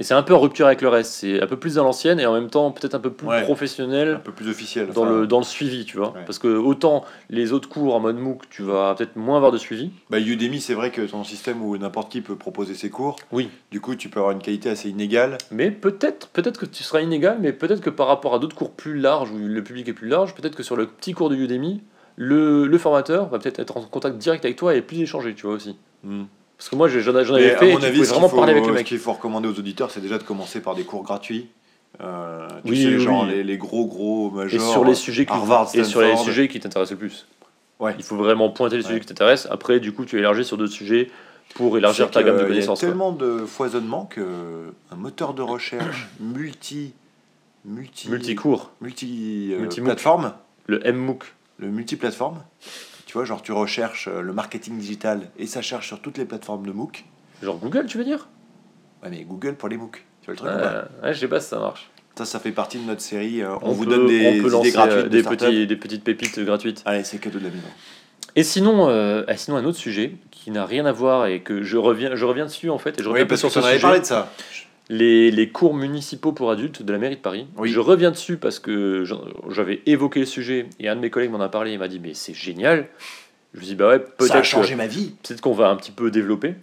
Et c'est un peu en rupture avec le reste, c'est un peu plus à l'ancienne et en même temps peut-être un peu plus Ouais. professionnel Un peu plus officiel. dans, enfin, le, dans le suivi, tu vois. Ouais. Parce que autant les autres cours en mode MOOC, tu vas peut-être moins avoir de suivi. Bah, Udemy, c'est vrai que ton système où n'importe qui peut proposer ses cours, Oui. du coup, tu peux avoir une qualité assez inégale. Mais peut-être peut-être que tu seras inégal, mais peut-être que par rapport à d'autres cours plus larges, où le public est plus large, peut-être que sur le petit cours de Udemy, le, le formateur va peut-être être en contact direct avec toi et plus échanger, tu vois aussi. Hmm. Parce que moi, j'en avais à fait, et mon avis, ce vraiment faut, parler avec le ce mec. qu'il faut recommander aux auditeurs, c'est déjà de commencer par des cours gratuits. Euh, tu Oui, sais, oui, genre oui. les, les gros, gros Et majors. sur les sujets qui Harvard, et sur les sujets qui t'intéressent le plus. Ouais. Il faut vraiment pointer les Ouais. sujets qui t'intéressent. Après, du coup, tu élargis sur d'autres sujets pour élargir ta gamme de connaissances. Il y a quoi. tellement de foisonnement que un moteur de recherche multi, multi, Multi-cours, multi, euh, plateforme, le MMOOC. le multiplateforme. Tu vois, genre tu recherches euh, le marketing digital et ça cherche sur toutes les plateformes de MOOC. Genre Google, tu veux dire? Ouais, mais Google pour les MOOC. Tu vois le truc ou pas? Ouais, ouais, je sais pas si ça marche. Ça, ça fait partie de notre série. euh, on, vous peut- donne des idées gratuites euh, des, startups. petits, des petites pépites gratuites. Allez, c'est cadeau de la maison. Et sinon, euh, ah, sinon un autre sujet qui n'a rien à voir et que je reviens, je reviens dessus en fait. Et je reviens Oui, parce sur que ce sujet. parlé de ça. Les, les cours municipaux pour adultes de la mairie de Paris. Oui. Je reviens dessus parce que j'avais évoqué le sujet et un de mes collègues m'en a parlé et m'a dit mais c'est génial. Je me dit bah ouais Ça a peut-être que- changé ma vie. peut-être qu'on va un petit peu développer.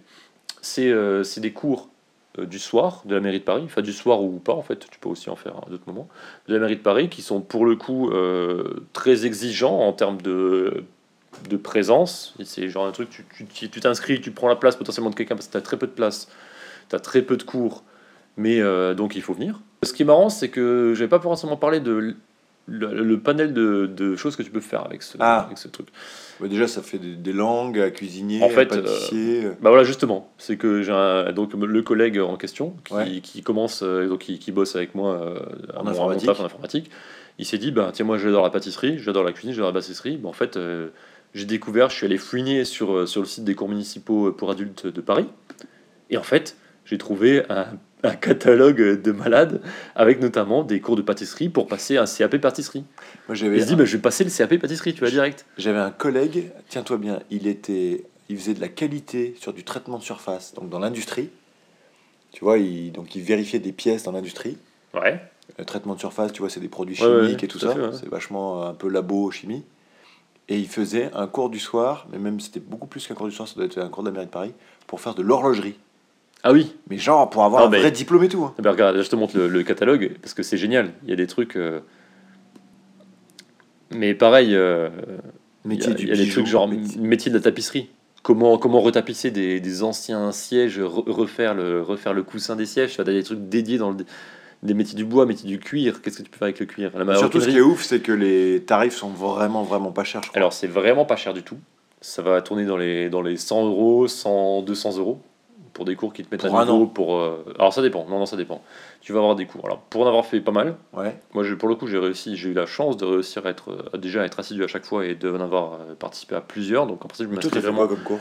C'est euh, c'est des cours euh, du soir de la mairie de Paris, enfin du soir ou pas en fait, tu peux aussi en faire à d'autres moments, de la mairie de Paris qui sont pour le coup euh, très exigeants en termes de, de présence. C'est genre un truc, tu tu- tu tu t'inscris, tu prends la place potentiellement de quelqu'un parce que tu as très peu de place, tu as très peu de cours, mais euh, donc il faut venir. Ce qui est marrant, c'est que je vais pas forcément parler de le, le panel de, de choses que tu peux faire avec ce, Ah. avec ce truc. Déjà, ça fait des, des langues à cuisiner, En fait, à pâtissier. euh, Bah voilà justement, c'est que j'ai un- donc le collègue en question qui, Ouais. qui commence euh, donc qui, qui bosse avec moi En mon- informatique. en informatique. Il s'est dit bah tiens moi j'adore la pâtisserie, j'adore la cuisine, j'adore la pâtisserie. Bah, en fait euh, j'ai découvert, je suis allé fouiner sur sur le site des cours municipaux pour adultes de Paris et en fait j'ai trouvé un, un catalogue de malades avec notamment des cours de pâtisserie pour passer un CAP pâtisserie. Moi, Il se dit bah, je vais passer le CAP pâtisserie, tu vas direct. J'avais un collègue, tiens-toi bien, il était, il faisait de la qualité sur du traitement de surface, donc dans l'industrie. Tu vois, il, donc il vérifiait des pièces dans l'industrie. Ouais. Le traitement de surface, tu vois, c'est des produits Ouais, ouais, chimiques et tout tout ça. C'est vachement euh, un peu labo chimie. Et il faisait un cours du soir, mais même c'était beaucoup plus qu'un cours du soir, ça doit être un cours de la mairie de Paris, pour faire de l'horlogerie. Ah oui, Mais genre pour avoir Ah, un vrai diplôme et tout. hein. Ben, regarde, je te montre le, le catalogue parce que c'est génial. Il y a des trucs. euh, Mais pareil, euh, il y Métier a, du il y a des bijou, trucs genre métier- métier de la tapisserie. Comment, comment retapisser des, des anciens sièges, re- refaire le, refaire le coussin des sièges. Tu as des trucs dédiés dans le, des métiers du bois, métiers du cuir. Qu'est-ce que tu peux faire avec le cuir? La Surtout, ce qui est ouf, c'est que les tarifs sont vraiment, vraiment pas chers, je crois. Alors, c'est vraiment pas cher du tout. Ça va tourner dans les, dans les 100 euros, 100, 200 euros pour des cours qui te mettent Pour à un niveau. an. Pour, euh, Alors, ça dépend. Non, non, ça dépend. Tu vas avoir des cours. Alors, pour en avoir fait pas mal, ouais. moi, je- pour le coup, j'ai réussi, j'ai eu la chance de réussir à être euh, déjà à être assidu à chaque fois et d'en avoir euh, participé à plusieurs. Donc, en principe, je m'inscris à vraiment. quoi comme cours?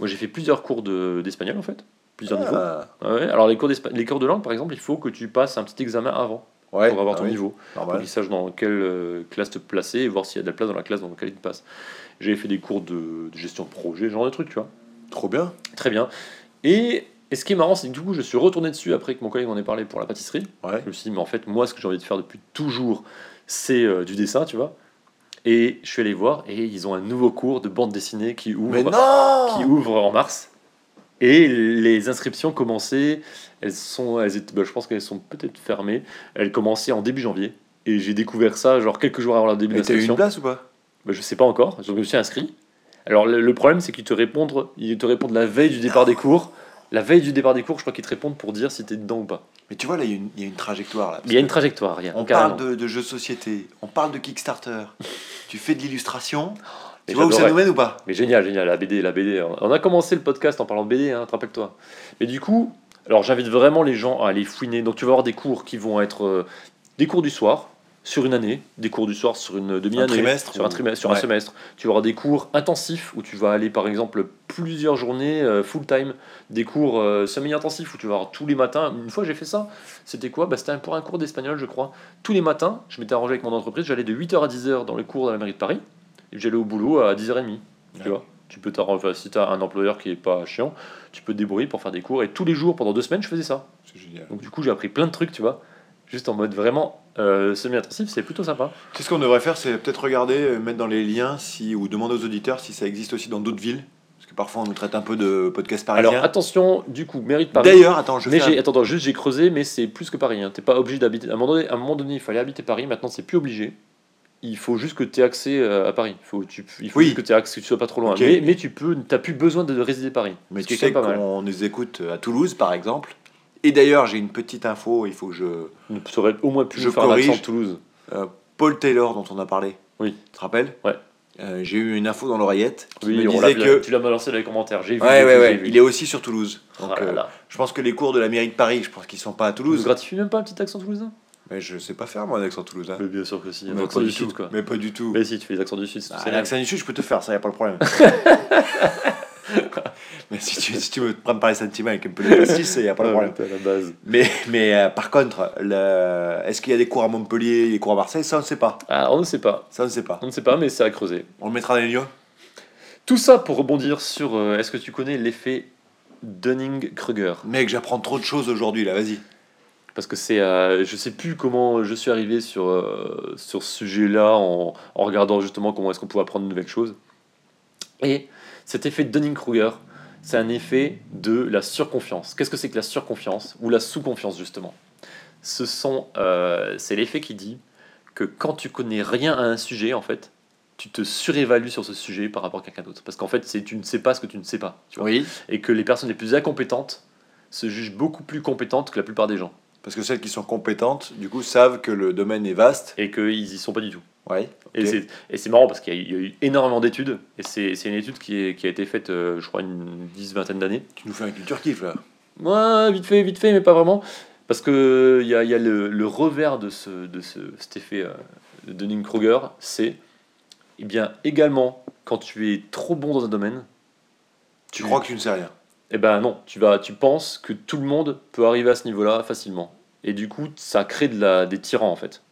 Moi, j'ai fait plusieurs cours de- d'espagnol en fait, plusieurs niveaux. Ah, Ah ouais, Alors, les cours, les cours de langue, par exemple, il faut que tu passes un petit examen avant ouais, pour avoir ah ton oui, niveau, pour Normal. qu'ils sachent dans quelle euh, classe te placer et voir s'il y a de la place dans la classe dans laquelle tu passes. J'ai fait des cours de, de gestion de projet, genre de trucs, tu vois. Trop bien. Très bien. Et, et ce qui est marrant, c'est que du coup, je suis retourné dessus après que mon collègue m'en ait parlé pour la pâtisserie. Ouais. Je me suis dit, mais en fait, moi, ce que j'ai envie de faire depuis toujours, c'est euh, du dessin, tu vois. Et je suis allé voir, et ils ont un nouveau cours de bande dessinée qui ouvre, qui ouvre en mars. Et les inscriptions commençaient, elles sont, elles étaient, bah, je pense qu'elles sont peut-être fermées. Elles commençaient en début janvier. Et j'ai découvert ça, genre quelques jours avant le début Et t'as eu une place ou pas? Bah, je sais pas encore, donc je me suis inscrit. Alors le, le problème c'est qu'ils te répondent, ils te répondent la veille du départ des cours. La veille du départ des cours, je crois qu'ils te répondent pour dire si t'es dedans ou pas. Mais tu vois, là, il y, a une- il y a une trajectoire. Là, il y a une trajectoire, il y a on carrément. parle de, de jeux de société, on parle de Kickstarter, tu fais de l'illustration. Mais Tu vois où ça j'adorais. nous mène ou pas? Mais génial, génial, la BD, la BD. On a commencé le podcast en parlant de BD, hein, te rappelle-toi. Mais du coup, alors j'invite vraiment les gens à aller fouiner. Donc tu vas avoir des cours qui vont être euh, des cours du soir sur une année, des cours du soir sur une demi-année, trimestre sur un trimestre, sur un semestre. Tu avoir des cours intensifs où tu vas aller par exemple plusieurs journées euh, full time, des cours euh, semi-intensifs où tu vas avoir tous les matins. Une fois j'ai fait ça. C'était quoi? Bah, C'était un- pour un cours d'espagnol, je crois. Tous les matins, je m'étais arrangé avec mon entreprise, j'allais de 8h à 10h dans les cours de la mairie de Paris et j'allais au boulot à 10h30. Tu Ouais. vois tu peux t'arranger, si tu as un employeur qui est pas chiant, tu peux te débrouiller pour faire des cours. Et tous les jours, pendant deux semaines, je faisais ça. C'est génial. Donc du coup, j'ai appris plein de trucs, tu vois. Juste en mode vraiment euh, semi-intensif, c'est plutôt sympa. Qu'est-ce qu'on devrait faire C'est peut-être regarder, euh, mettre dans les liens si, ou demander aux auditeurs si ça existe aussi dans d'autres villes. Parce que parfois on nous traite un peu de podcast parisien. Alors attention, du coup, mérite Paris. D'ailleurs, attends, je mais fais j'ai, un- attends, juste j'ai creusé, mais c'est plus que Paris. Hein. T'es pas obligé d'habiter. À un moment donné, à un moment donné, il fallait habiter Paris. Maintenant, c'est plus obligé. Il faut juste que tu aies accès euh, à Paris. Il faut, tu, il faut Oui. juste que tu accès, que tu sois pas trop loin. Mais, mais tu peux, t'as plus besoin de résider Paris. Mais tu sais qu'on nous écoute à Toulouse, par exemple. Et d'ailleurs, j'ai une petite info, il faut que je... Tu aurais au moins pu Je faire un corrige. accent Toulouse. Euh, Paul Taylor, dont on a parlé. Oui. Tu te rappelles Ouais. Euh, j'ai eu une info dans l'oreillette qui Oui, me on disait que... tu l'as balancé dans les commentaires. J'ai vu. Ouais, ouais, ouais. vu. Il est aussi sur Toulouse. Donc, Ah là euh, là. je pense que les cours de la mairie de Paris, je pense qu'ils sont pas à Vous Toulouse. gratifie même pas un petit accent toulousain? Mais je sais pas faire, moi, l'accent toulousain. Mais bien sûr que si. Mais Un accent pas du du sud, quoi. Mais pas du tout. Mais si, tu fais les accents du sud, c'est Ah, L'accent du sud, je peux te faire, ça y a pas de problème. mais si tu, si tu veux prendre par les sentiments avec un peu de pastis, il y a pas de problème. à la base. Mais, mais euh, par contre, le- est-ce qu'il y a des cours à Montpellier, des cours à Marseille? Ça, on ne sait pas. Ah, on ne sait pas. Ça, on ne sait pas. On ne sait pas, mais c'est à creuser. On le mettra dans les liens. Tout ça pour rebondir sur. euh, Est-ce que tu connais l'effet Dunning-Kruger? Mec, j'apprends trop de choses aujourd'hui, là, vas-y. parce que c'est, euh, je sais plus comment je suis arrivé sur, euh, sur ce sujet-là en, en regardant justement comment est-ce qu'on pouvait apprendre de nouvelles choses. Et cet effet de Dunning-Kruger, c'est un effet de la surconfiance. Qu'est-ce que c'est que la surconfiance ou la sous-confiance justement? Ce sont, euh, c'est l'effet qui dit que quand tu connais rien à un sujet, en fait, tu te surévalues sur ce sujet par rapport à quelqu'un d'autre. Parce qu'en fait, c'est tu ne sais pas ce que tu ne sais pas. Tu vois Oui. Et que les personnes les plus incompétentes se jugent beaucoup plus compétentes que la plupart des gens. Parce que celles qui sont compétentes, du coup, savent que le domaine est vaste. Et qu'ils y sont pas du tout. Ouais. Et c'est- Et c'est marrant parce qu'il y, a eu- il y a eu énormément d'études. Et c'est une étude qui, est- qui a été faite, euh, je crois, une dix, vingtaine d'années. Tu nous fais un culture kiff là. Ouais, vite fait, vite fait, mais pas vraiment. Parce que il y a, y a le, le revers de, ce, de ce, cet effet euh, de Dunning-Kruger, c'est eh bien également quand tu es trop bon dans un domaine, Tu crois que tu ne sais rien. eh ben non, tu vas, tu penses que tout le monde peut arriver à ce niveau-là facilement. Et du coup, ça crée de la, des tyrans en fait.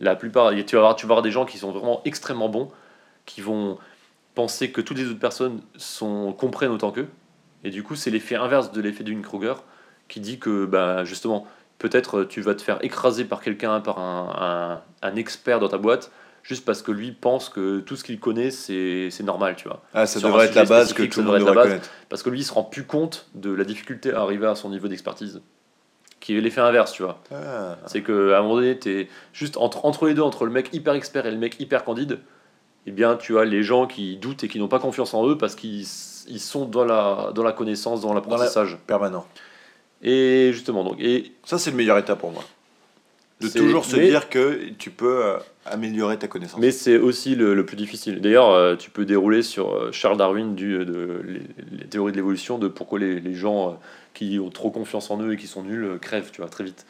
La plupart, tu vas, avoir, tu vas des gens qui sont vraiment extrêmement bons, qui vont penser que toutes les autres personnes sont, comprennent autant qu'eux. Et du coup, c'est l'effet inverse de l'effet d'une Kruger qui dit que bah, justement, peut-être tu vas te faire écraser par quelqu'un, par un, un, un expert dans ta boîte, juste parce que lui pense que tout ce qu'il connaît, c'est normal, tu vois. Ah, ça Sur devrait être la base que tout le monde devrait devrait connaître. Parce que lui, il se rend plus compte de la difficulté à arriver à son niveau d'expertise. Qui est l'effet inverse, tu vois. Ah. C'est qu'à un moment donné, tu es juste entre, entre les deux, entre le mec hyper expert et le mec hyper candide, eh bien, tu as les gens qui doutent et qui n'ont pas confiance en eux parce qu'ils ils sont dans la, dans la connaissance, dans l'apprentissage. Permanent. Et justement, donc, et Ça, c'est le meilleur état pour moi. De toujours se mais- dire que tu peux euh, améliorer ta connaissance. Mais c'est aussi le, le plus difficile. D'ailleurs, euh, tu peux dérouler sur euh, Charles Darwin du, de, les, les théories de l'évolution, de pourquoi les, les gens euh, qui ont trop confiance en eux et qui sont nuls euh, crèvent, tu vois, très vite.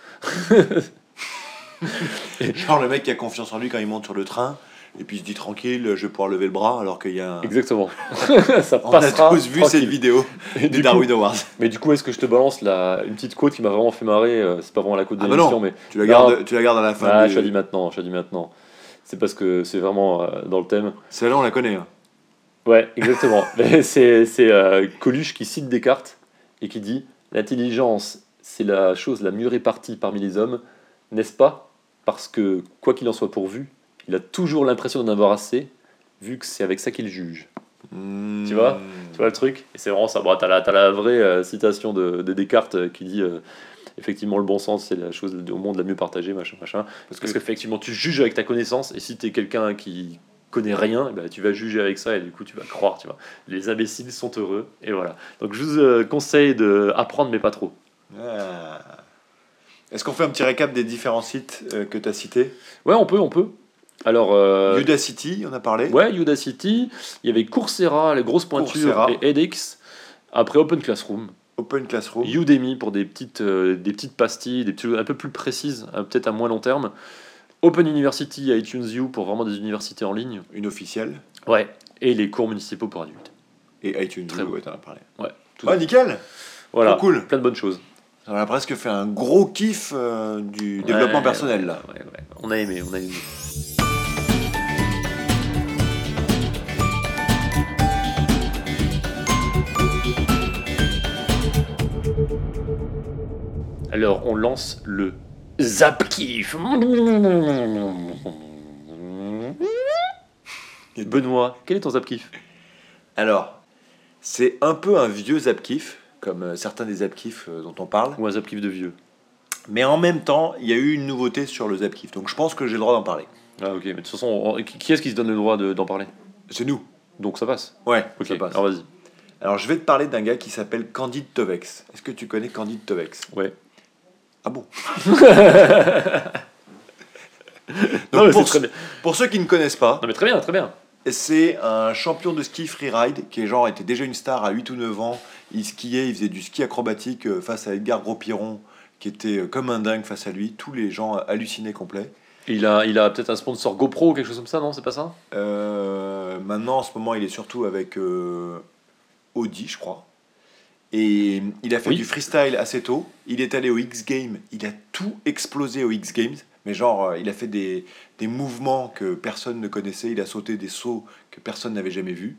Genre le mec qui a confiance en lui quand il monte sur le train, et puis il se dit tranquille, je vais pouvoir lever le bras, alors qu'il y a un... Exactement. Ça On a passera. tous vu tranquille. cette vidéo Et des Darwin Awards. mais du coup, est-ce que je te balance la, une petite quote qui m'a vraiment fait marrer euh, C'est pas vraiment la quote de Ah bah l'émission, mais Tu la Non. gardes, tu la gardes à la fin. ah, je te dis maintenant. Je te dis maintenant. C'est parce que c'est vraiment euh, dans le thème. Celle-là, on la connaît. hein. Ouais, exactement. C'est euh, Coluche qui cite Descartes et qui dit L'intelligence, c'est la chose la mieux répartie parmi les hommes, n'est-ce pas? Parce que, quoi qu'il en soit pourvu, il a toujours l'impression d'en avoir assez, vu que c'est avec ça qu'il juge. Hmm. Tu vois? Tu vois le truc? Et c'est vraiment ça. Bon, t'as la, t'as la vraie euh, citation de, de Descartes qui dit euh, effectivement le bon sens c'est la chose au monde la mieux partagée, machin, machin. Parce Parce que qu'effectivement tu juges avec ta connaissance et si t'es quelqu'un qui connaît rien, eh ben, tu vas juger avec ça et du coup tu vas croire, tu vois. Les imbéciles sont heureux et voilà. Donc je vous euh, conseille de apprendre mais pas trop. Ah. Est-ce qu'on fait un petit récap des différents sites euh, que tu as cités? Ouais, on peut, on peut. Alors, euh, Udacity, on a parlé. ouais, Udacity, il y avait Coursera, les grosses pointures Coursera. et edX. Après Open Classroom, Open Classroom. Udemy pour des petites, euh, des petites pastilles, des petites choses un peu plus précises, euh, peut-être à moins long terme. Open University, iTunes U pour vraiment des universités en ligne. Une officielle. Ouais. Et les cours municipaux pour adultes. Et iTunes, Très U, bon. ouais, t'en as parlé. Ouais. Tout Ouais, nickel. Voilà. Trop cool. Plein de bonnes choses. On a presque fait un gros kiff euh, du développement personnel là. ouais, ouais. On a aimé, on a aimé. Alors, on lance le Zap Kiff. Benoît, quel est ton Zap Kiff? Alors, c'est un peu un vieux Zapkiff, comme euh, certains des Zapkiff euh, dont on parle. Ou un Zap Kiff de vieux Mais en même temps, il y a eu une nouveauté sur le Zapkiff. Donc je pense que j'ai le droit d'en parler. Ah, ok, mais de toute façon, on- qui qui est-ce qui se donne le droit de- d'en parler? C'est nous. Donc ça passe. Ouais, Ok, ça passe. alors vas-y. Alors je vais te parler d'un gars qui s'appelle Candide Tovex. Est-ce que tu connais Candide Tovex? Ouais. Ah bon Non, mais pour, très bien. pour ceux qui ne connaissent pas, Non, mais très bien, très bien. c'est un champion de ski freeride qui est genre était déjà une star à 8 ou 9 ans. Il skiait, il faisait du ski acrobatique euh, face à Edgar Gros-Piron qui était euh, comme un dingue face à lui. Tous les gens hallucinaient complet. Il a, il a peut-être un sponsor GoPro ou quelque chose comme ça, non? C'est pas ça? Euh, maintenant, en ce moment, il est surtout avec euh, Audi, je crois. Et il a fait Oui. du freestyle assez tôt. Il est allé au X Games. Il a tout explosé au X Games. Mais genre, euh, il a fait des, des mouvements que personne ne connaissait. Il a sauté des sauts que personne n'avait jamais vus.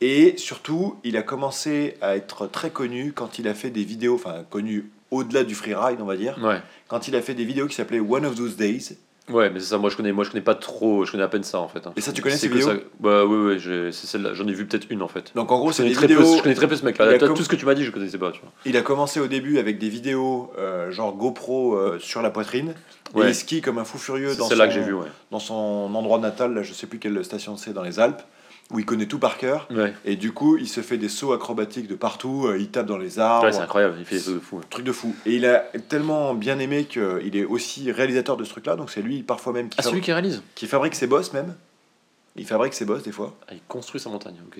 Et surtout, il a commencé à être très connu quand il a fait des vidéos, enfin connu au-delà du freeride, on va dire, Ouais. quand il a fait des vidéos qui s'appelaient One of Those Days. Ouais, mais c'est ça, moi je connais, moi je connais pas trop, je connais à peine ça en fait. hein. Et ça, tu connais ces vidéos ça- Bah ouais, j'ai- c'est celle-là, j'en ai vu peut-être une en fait. Donc en gros, c'est des très peu, vidéos. je connais très peu ce mec-là. com- Tout ce que tu m'as dit, je connaissais pas, tu vois. Il a commencé au début avec des vidéos euh, genre GoPro euh, sur la poitrine. Et Ouais. il skie comme un fou furieux dans son, que vu, ouais. dans son endroit natal, là, je sais plus quelle station c'est, dans les Alpes, où il connaît tout par cœur. Ouais, Et du coup, il se fait des sauts acrobatiques de partout, euh, il tape dans les arbres. ouais c'est incroyable, il fait des trucs de fou. ouais. truc de fou. Et il a tellement bien aimé qu'il est aussi réalisateur de ce truc-là, donc c'est lui parfois même qui, Ah, celui qui réalise? qui fabrique ses boss même. Il fabrique ses boss des fois. Ah, il construit sa montagne, ok.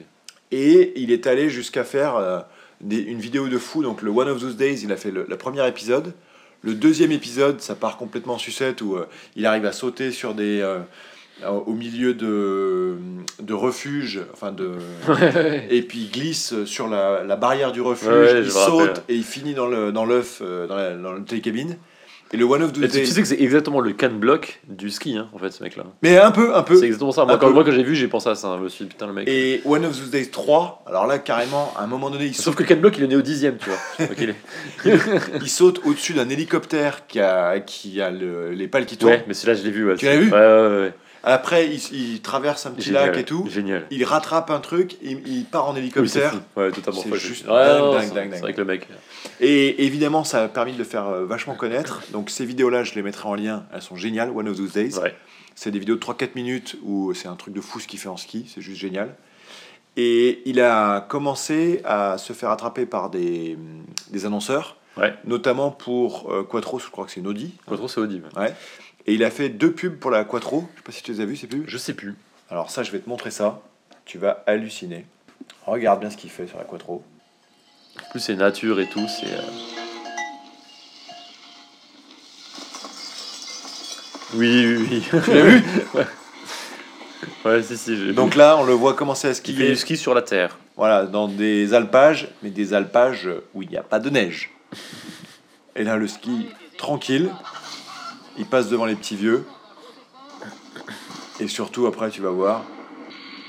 Et il est allé jusqu'à faire euh, des- une vidéo de fou. Donc le One of Those Days, il a fait le, le premier épisode. Le deuxième épisode, ça part complètement en sucette où euh, il arrive à sauter sur des... euh, au milieu de, de refuges, enfin de... et puis il glisse sur la, la barrière du refuge, Ouais, il saute rappelle. et il finit dans le dans l'œuf, euh, dans, la, dans le télécabine. Et le One of Et tu, sais que c'est exactement le can block du ski, hein, en fait, ce mec-là. Mais un peu, un peu. C'est exactement ça. Moi, quand, moi, quand j'ai vu, j'ai pensé à ça. Je me suis dit, putain, le mec. Et One of Those Days 3, alors là, carrément, à un moment donné, il saute, Sauf que Ken Block, il est né au dixième, tu vois. Donc, il est- il saute au-dessus d'un hélicoptère qui a, qui a le- les pales qui tournent. Ouais, mais celui-là, je l'ai vu. Ouais, Tu l'as vu? Ouais, ouais, ouais. Après, il, il traverse un petit Génial, lac et tout. Génial. Il rattrape un truc, il, il part en Oui, c'est hélicoptère. fou. Ouais, totalement C'est juste dingue, dingue, dingue, que le mec. et évidemment, ça a permis de le faire euh, vachement connaître. Donc ces vidéos-là, je les mettrai en lien. Elles sont géniales. One of Those Days. Ouais. C'est des vidéos de 3-4 minutes où c'est un truc de fou ce qu'il fait en ski. C'est juste génial. Et il a commencé à se faire attraper par des, des annonceurs. Ouais. Notamment pour euh, Quattro, je crois que c'est une Audi. Trop, c'est audible. Et il a fait deux pubs pour la Quattro. Je sais pas si tu les as vues ces pubs. Je sais plus. Alors ça, je vais te montrer ça. Tu vas halluciner. Regarde bien ce qu'il fait sur la Quattro. En plus, c'est nature et tout. C'est. euh, Oui, oui, oui. Tu l'as vu? Ouais, si, si. j'ai vu. Donc là, on le voit commencer à il fait skier. du ski sur la terre. Voilà, dans des alpages, mais des alpages où il n'y a pas de neige. Et là, le ski tranquille. Il passe devant les petits vieux. Et surtout, après, tu vas voir.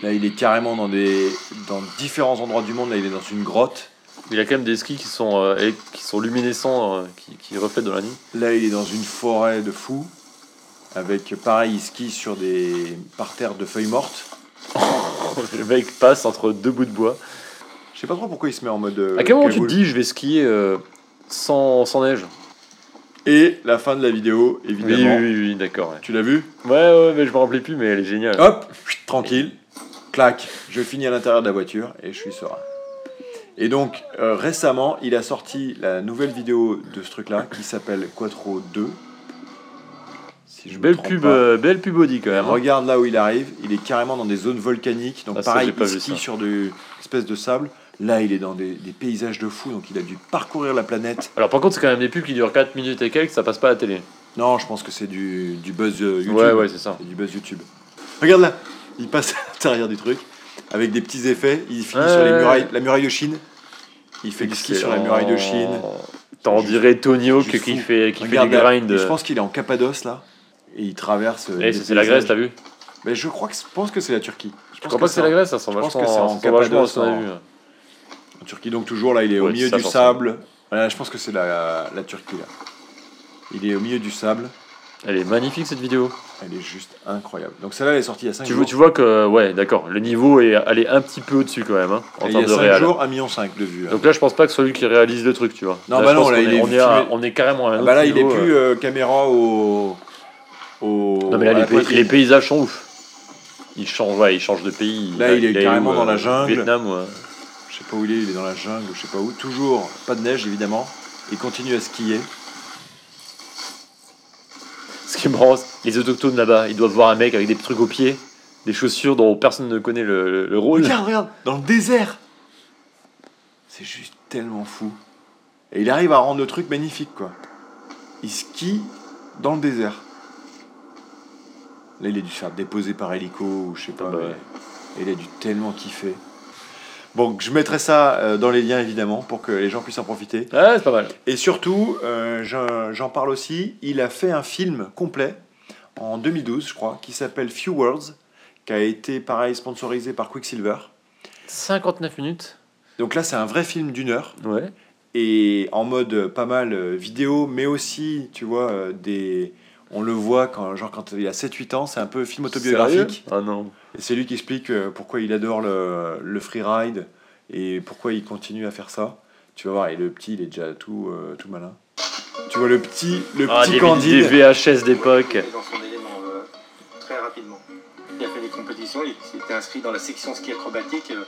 Là, il est carrément dans, des, dans différents endroits du monde. Là, il est dans une grotte. Il y a quand même des skis qui sont, euh, qui sont luminescents, euh, qui, qui reflètent dans la nuit. Là, il est dans une forêt de fous. Avec, pareil, il skie sur des parterres de feuilles mortes. le mec passe entre deux bouts de bois. Je sais pas trop pourquoi il se met en mode. euh, à quel moment tu te dis je vais skier sans, sans neige? Et la fin de la vidéo, évidemment. oui, oui, oui, d'accord. Ouais. Tu l'as vu? Ouais, ouais, mais je me rappelais plus, mais elle est géniale. Hop, tranquille, clac, je finis à l'intérieur de la voiture et je suis serein. Et donc, euh, récemment, il a sorti la nouvelle vidéo de ce truc-là qui s'appelle Quattro 2. Si je me belle, pub, euh, belle pub body quand même. hein. Regarde là où il arrive, il est carrément dans des zones volcaniques. Donc, Ah, ça, pareil, pas il skie ça. sur des espèces de sable. Là, il est dans des, des paysages de fou, donc il a dû parcourir la planète. Alors par contre, c'est quand même des pubs qui durent 4 minutes et quelques, ça passe pas à la télé. Non, je pense que c'est du, du buzz euh, YouTube. Ouais, ouais, c'est ça. C'est du buzz YouTube. Regarde là, il passe à l'intérieur du truc avec des petits effets. Il finit Ouais, sur les murailles, la muraille de Chine. Il fait du ski sur la muraille de Chine. T'en dirais Tony Hawk qui fou. fait, qui fait Regarde là, grinds. et je pense qu'il est en Cappadoce là. Et il traverse. euh, Eh, c'est la Grèce, t'as vu Mais je crois que je pense que c'est la Turquie. Je Je crois pas que c'est la Grèce, ça ressemble je pense vachement, que c'est en vachement Cappadoce, Turquie, donc toujours là, il est au Ouais, milieu ça, du sable. Voilà, je pense que c'est la, la Turquie là. Il est au milieu du sable. Elle est magnifique cette vidéo. Elle est juste incroyable. Donc celle-là, elle est sortie il y a 5 Tu jours. vois, tu vois que, ouais, d'accord, le niveau est allé un petit peu au-dessus quand même, hein, en Et il y termes a de 5 réel. jours, 1,5 million de vues. hein. Donc là, je pense pas que celui qui réalise le truc, tu vois. Non, Là, bah non, là, il est, est on, est à- filmé- on est carrément à un Ah bah là, il est plus euh. euh, caméra au. au Non, mais là, les, pays- paysages sont ouf. Il change, ouais, il change de pays. Là, il est carrément où, dans la euh, jungle. Vietnam, ouais. Sais pas où il est, il est dans la jungle, je sais pas où. Toujours pas de neige évidemment. Il continue à skier. Ce qui est marrant, les autochtones là-bas, ils doivent voir un mec avec des trucs aux pieds, des chaussures dont personne ne connaît le, le- le rôle. Regarde, regarde, dans le désert. C'est juste tellement fou. Et il arrive à rendre le truc magnifique quoi. Il skie dans le désert. Là, il a dû se faire déposer par hélico ou je sais pas. Ah bah mais- ouais. Et il a dû tellement kiffer. Bon, je mettrai ça euh, dans les liens évidemment pour que les gens puissent en profiter. C'est pas mal. Et surtout, euh, j'en parle aussi, il a fait un film complet en 2012, je crois, qui s'appelle Few Words, qui a été pareil sponsorisé par Quicksilver. 59 minutes. Donc là, c'est un vrai film d'une heure. Ouais. et en mode pas mal euh, vidéo, mais aussi, tu vois, euh, des. On le voit quand, genre, quand il a 7-8 ans, c'est un peu film autobiographique. Ah non. Et c'est lui qui explique euh, pourquoi il adore le, le freeride et pourquoi il continue à faire ça. Tu vas voir, et le petit, il est déjà tout, euh, tout malin. Tu vois le petit, le Ah, petit des, Candide. des VHS d'époque. Il est dans son élément euh, très rapidement. Il a fait des compétitions, il s'était inscrit dans la section ski acrobatique. euh,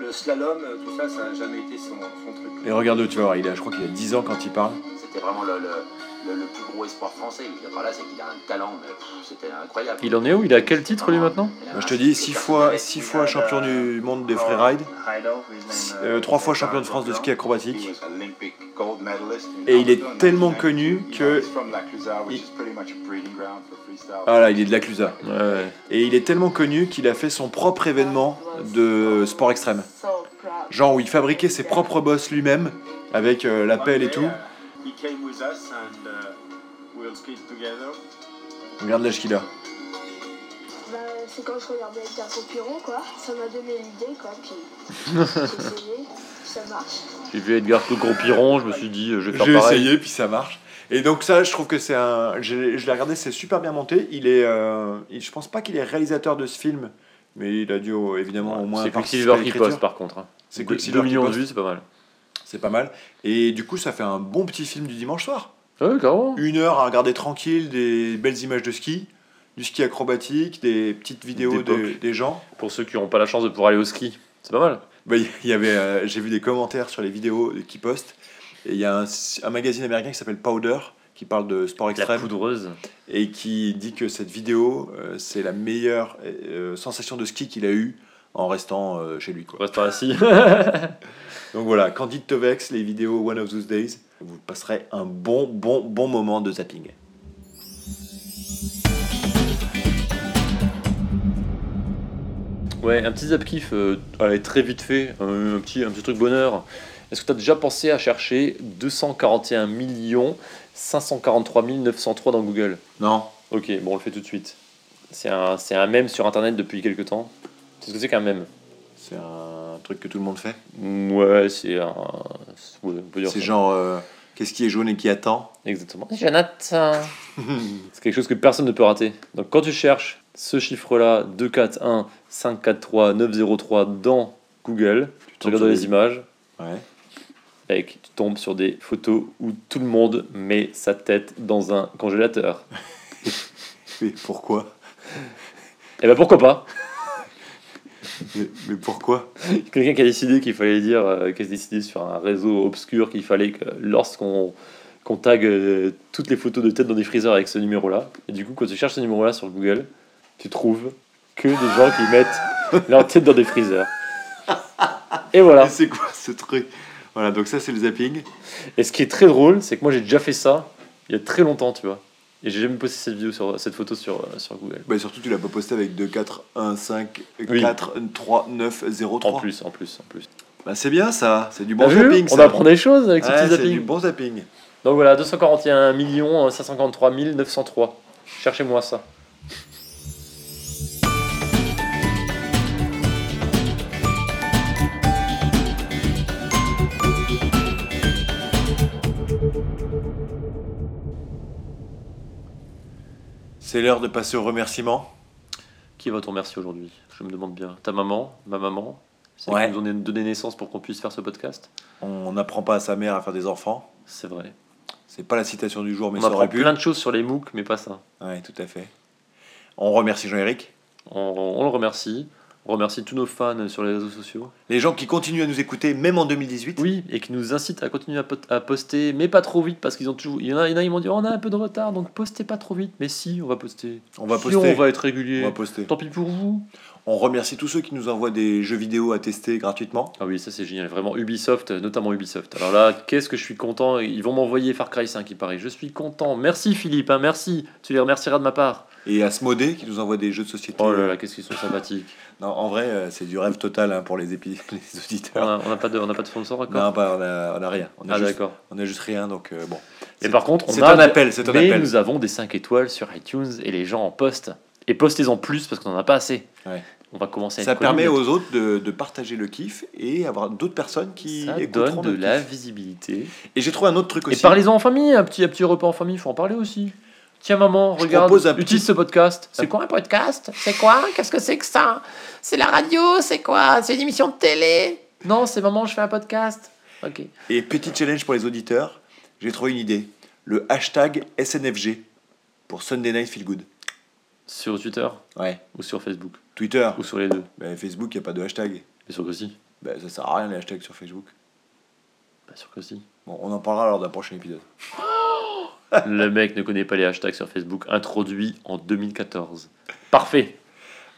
le slalom, tout ça, ça n'a jamais été son, son truc. Et regarde, tu vas voir, il a, je crois qu'il a 10 ans quand il parle. C'était vraiment le, le, le, le plus gros espoir français. Là, c'est qu'il a un talent, c'était incroyable. Il en est où? Il a quel titre, lui, maintenant? Moi, je te dis, 6 fois, six fois champion du monde des freeride, euh, trois fois champion de France de ski acrobatique. Et il est tellement connu que. il- Ah là, il est de la Clusa. Ouais. Et il est tellement connu qu'il a fait son propre événement de sport extrême. Genre où il fabriquait ses propres bosses lui-même, avec euh, la pelle et tout. Regarde l'âge qu'il a. Bah, c'est quand je regardais avec un Piron, quoi. Ça m'a donné l'idée, quoi. Puis j'ai essayé, ça marche. J'ai vu Edgar Gros Piron, je me suis dit, euh, je vais faire J'ai pareil. essayé, puis ça marche. Et donc ça, je trouve que c'est un... Je l'ai regardé, c'est super bien monté. Il est... euh, il- Je pense pas qu'il est réalisateur de ce film, mais il a dû euh, évidemment au moins C'est participer Quicksilver qui l'écriture. poste, par contre. hein. C'est Deux- Quicksilver 2 qui millions de poste. vues, c'est pas mal. C'est pas mal. Et du coup, ça fait un bon petit film du dimanche soir. Ah Ouais, carrément. Une heure à regarder tranquille des belles images de ski, du ski acrobatique, des petites vidéos de- D'époque. des gens. Pour ceux qui n'ont pas la chance de pouvoir aller au ski, c'est pas mal. Bah, il y avait, euh, j'ai vu des commentaires sur les vidéos qui postent. Et il y a un, un magazine américain qui s'appelle Powder qui parle de sport La extrême poudreuse. et qui dit que cette vidéo euh, c'est la meilleure euh, sensation de ski qu'il a eue en restant chez lui. Quoi. Reste pas assis. Donc voilà, Candide Tovex, les vidéos One of Those Days, vous passerez un bon, bon, bon moment de zapping. Ouais, un petit zap kiff, euh, allez, très vite fait, un, un petit, un petit truc bonheur. Est-ce que tu as déjà pensé à chercher 241 543 903 dans Google? Non Ok, bon, on le fait tout de suite. C'est un, c'est un mème sur internet depuis quelques temps. C'est ce que c'est qu'un mème? C'est un truc que tout le monde fait. Ouais, c'est un. ouais, C'est genre, euh, qu'est-ce qui est jaune et qui attend Exactement. Jonathan C'est quelque chose que personne ne peut rater. Donc quand tu cherches ce chiffre-là, 241 543 903 dans Google, tu tombes regardes les des- images, Ouais. Mec, tu tombes sur des photos où tout le monde met sa tête dans un congélateur. Mais pourquoi? Et ben pourquoi pas? Mais, mais pourquoi Quelqu'un qui a décidé qu'il fallait dire, euh, qui a décidé sur un réseau obscur qu'il fallait que lorsqu'on qu'on tag euh, toutes les photos de tête dans des freezers avec ce numéro-là, et du coup quand tu cherches ce numéro-là sur Google, tu trouves que des gens qui mettent leur tête dans des freezers. Et voilà. C'est quoi ce truc? Voilà, donc ça c'est le zapping. Et ce qui est très drôle, c'est que moi j'ai déjà fait ça il y a très longtemps, tu vois. Et j'ai jamais posté cette vidéo sur cette photo sur, euh, sur Google. Bah, surtout, tu l'as pas posté avec 2, 4, 1, 5, Oui. 4, 3, 9, 0, 3. En plus, en plus, en plus. Bah, c'est bien ça, c'est du bon T'as zapping. On apprend des choses avec ce Ouais, petit c'est zapping. du bon zapping. Donc voilà, 241 millions 553 903. Cherchez-moi ça. C'est l'heure de passer au remerciement. Qui va te remercier aujourd'hui? Je me demande bien. Ta maman Ma maman? C'est Ouais. qui nous ont donné naissance pour qu'on puisse faire ce podcast? On n'apprend pas à sa mère à faire des enfants. C'est vrai. C'est pas la citation du jour, mais on ça apprend aurait pu. plein de choses sur les MOOC, mais pas ça. Ouais, tout à fait. On remercie Jean-Éric. On, on le remercie. On remercie tous nos fans sur les réseaux sociaux. Les gens qui continuent à nous écouter, même en 2018. Oui, et qui nous incitent à continuer à, poster, mais pas trop vite, parce qu'ils ont toujours. Il y en a, il y en a, ils m'ont dit on a un peu de retard, donc postez pas trop vite. Mais si, on va poster. On va Si, poster. on va être régulier. On va poster. Tant pis pour vous. On remercie tous ceux qui nous envoient des jeux vidéo à tester gratuitement. Ah oui, ça c'est génial. Vraiment, Ubisoft, notamment Ubisoft. Alors là, qu'est-ce que je suis content. Ils vont m'envoyer Far Cry 5, il paraît. Je suis content. Merci Philippe, hein, merci. Tu les remercieras de ma part. Et Asmodée qui nous envoie des jeux de société. Oh là là, qu'est-ce qu'ils sont sympathiques. Non, en vrai, euh, c'est du rêve total hein, pour les, épi- les auditeurs. a- on n'a pas, de- on n'a pas de sponsor encore Non, pas, on, a, on a rien. On a, Ah juste, d'accord. on a juste rien, donc euh, bon. C'est- par contre, on c'est a un appel, c'est un mais appel. nous avons des 5 étoiles sur iTunes et les gens en postent. Et postez-en plus parce qu'on n'en a pas assez. Ouais. on va commencer à Ça permet aux autres de, de partager le kiff et avoir d'autres personnes qui ça donne de la kiff. visibilité. Et j'ai trouvé un autre truc Et aussi. parlez-en en famille, un petit, un petit repas en famille, il faut en parler aussi. Tiens maman, Je regarde, un utilise petit- ce podcast. C'est quoi un podcast? C'est quoi? Qu'est-ce que c'est que ça? C'est la radio? C'est quoi? C'est une émission de télé? Non, c'est maman, je fais un podcast. Ok. Et petit challenge pour les auditeurs, j'ai trouvé une idée. Le hashtag SNFG pour Sunday Night Feel Good. Sur Twitter? Ouais. ou sur Facebook? Twitter, ou sur les deux? Ben, Facebook, il n'y a pas de hashtag. Bien sûr que si. Ben, ça sert à rien les hashtags sur Facebook. Bien sûr que si. Bon, on en parlera lors d'un prochain épisode. Le mec ne connaît pas les hashtags sur Facebook, introduit en 2014. Parfait.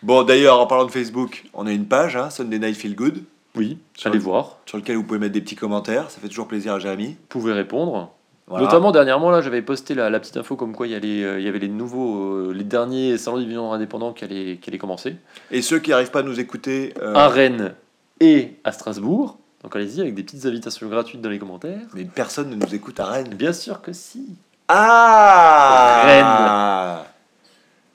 Bon, d'ailleurs, en parlant de Facebook, on a une page, hein, Sunday Night Feel Good, Oui, allez le- voir. sur lequel vous pouvez mettre des petits commentaires. Ça fait toujours plaisir à Jérémy. Vous pouvez répondre. Voilà. Notamment dernièrement là, j'avais posté la, la petite info comme quoi il y, euh, il y avait les nouveaux, euh, les derniers salons du vivant indépendant qui allaient, qui allaient commencer. Et ceux qui n'arrivent pas à nous écouter, euh, à Rennes et à Strasbourg. Donc allez-y avec des petites invitations gratuites dans les commentaires. mais personne ne nous écoute à Rennes. Bien sûr que si. Ah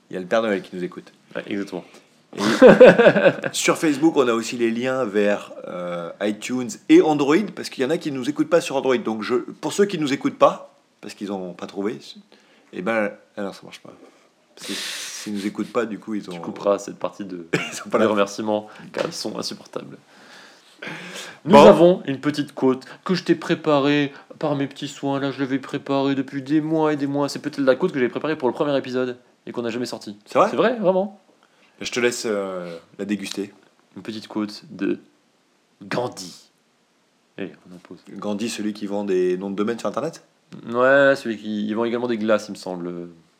Il y a le Père Noël qui nous écoute. Ouais, exactement. Sur Facebook, on a aussi les liens vers euh, iTunes et Android, parce qu'il y en a qui ne nous écoutent pas sur Android. Donc, je, pour ceux qui ne nous écoutent pas, parce qu'ils n'ont pas trouvé, et ben, ah non, ça marche pas. Parce que s'ils nous écoutent pas, du coup, ils ont. Tu couperas cette partie de la- remerciements car ils sont insupportables. Nous Bon. avons une petite côte que je t'ai préparée par mes petits soins. Là, je l'avais préparée depuis des mois et des mois. C'est peut-être la côte que j'avais préparée pour le premier épisode et qu'on n'a jamais sorti. C'est vrai? C'est vrai, vraiment Je te laisse euh, la déguster. Une petite côte de Gandhi. Allez, on en pose. Gandhi, celui qui vend des noms de domaine sur Internet? Ouais, celui qui. Ils vendent également des glaces, il me semble.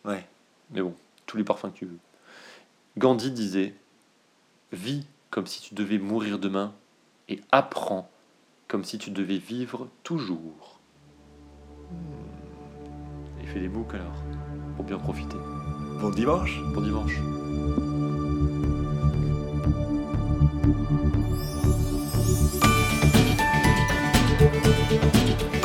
Ouais. Mais bon, tous les parfums que tu veux. Gandhi disait Vis comme si tu devais mourir demain et apprends comme si tu devais vivre toujours. Et fais des boucles alors, pour bien profiter. Bon dimanche Bon dimanche. Thank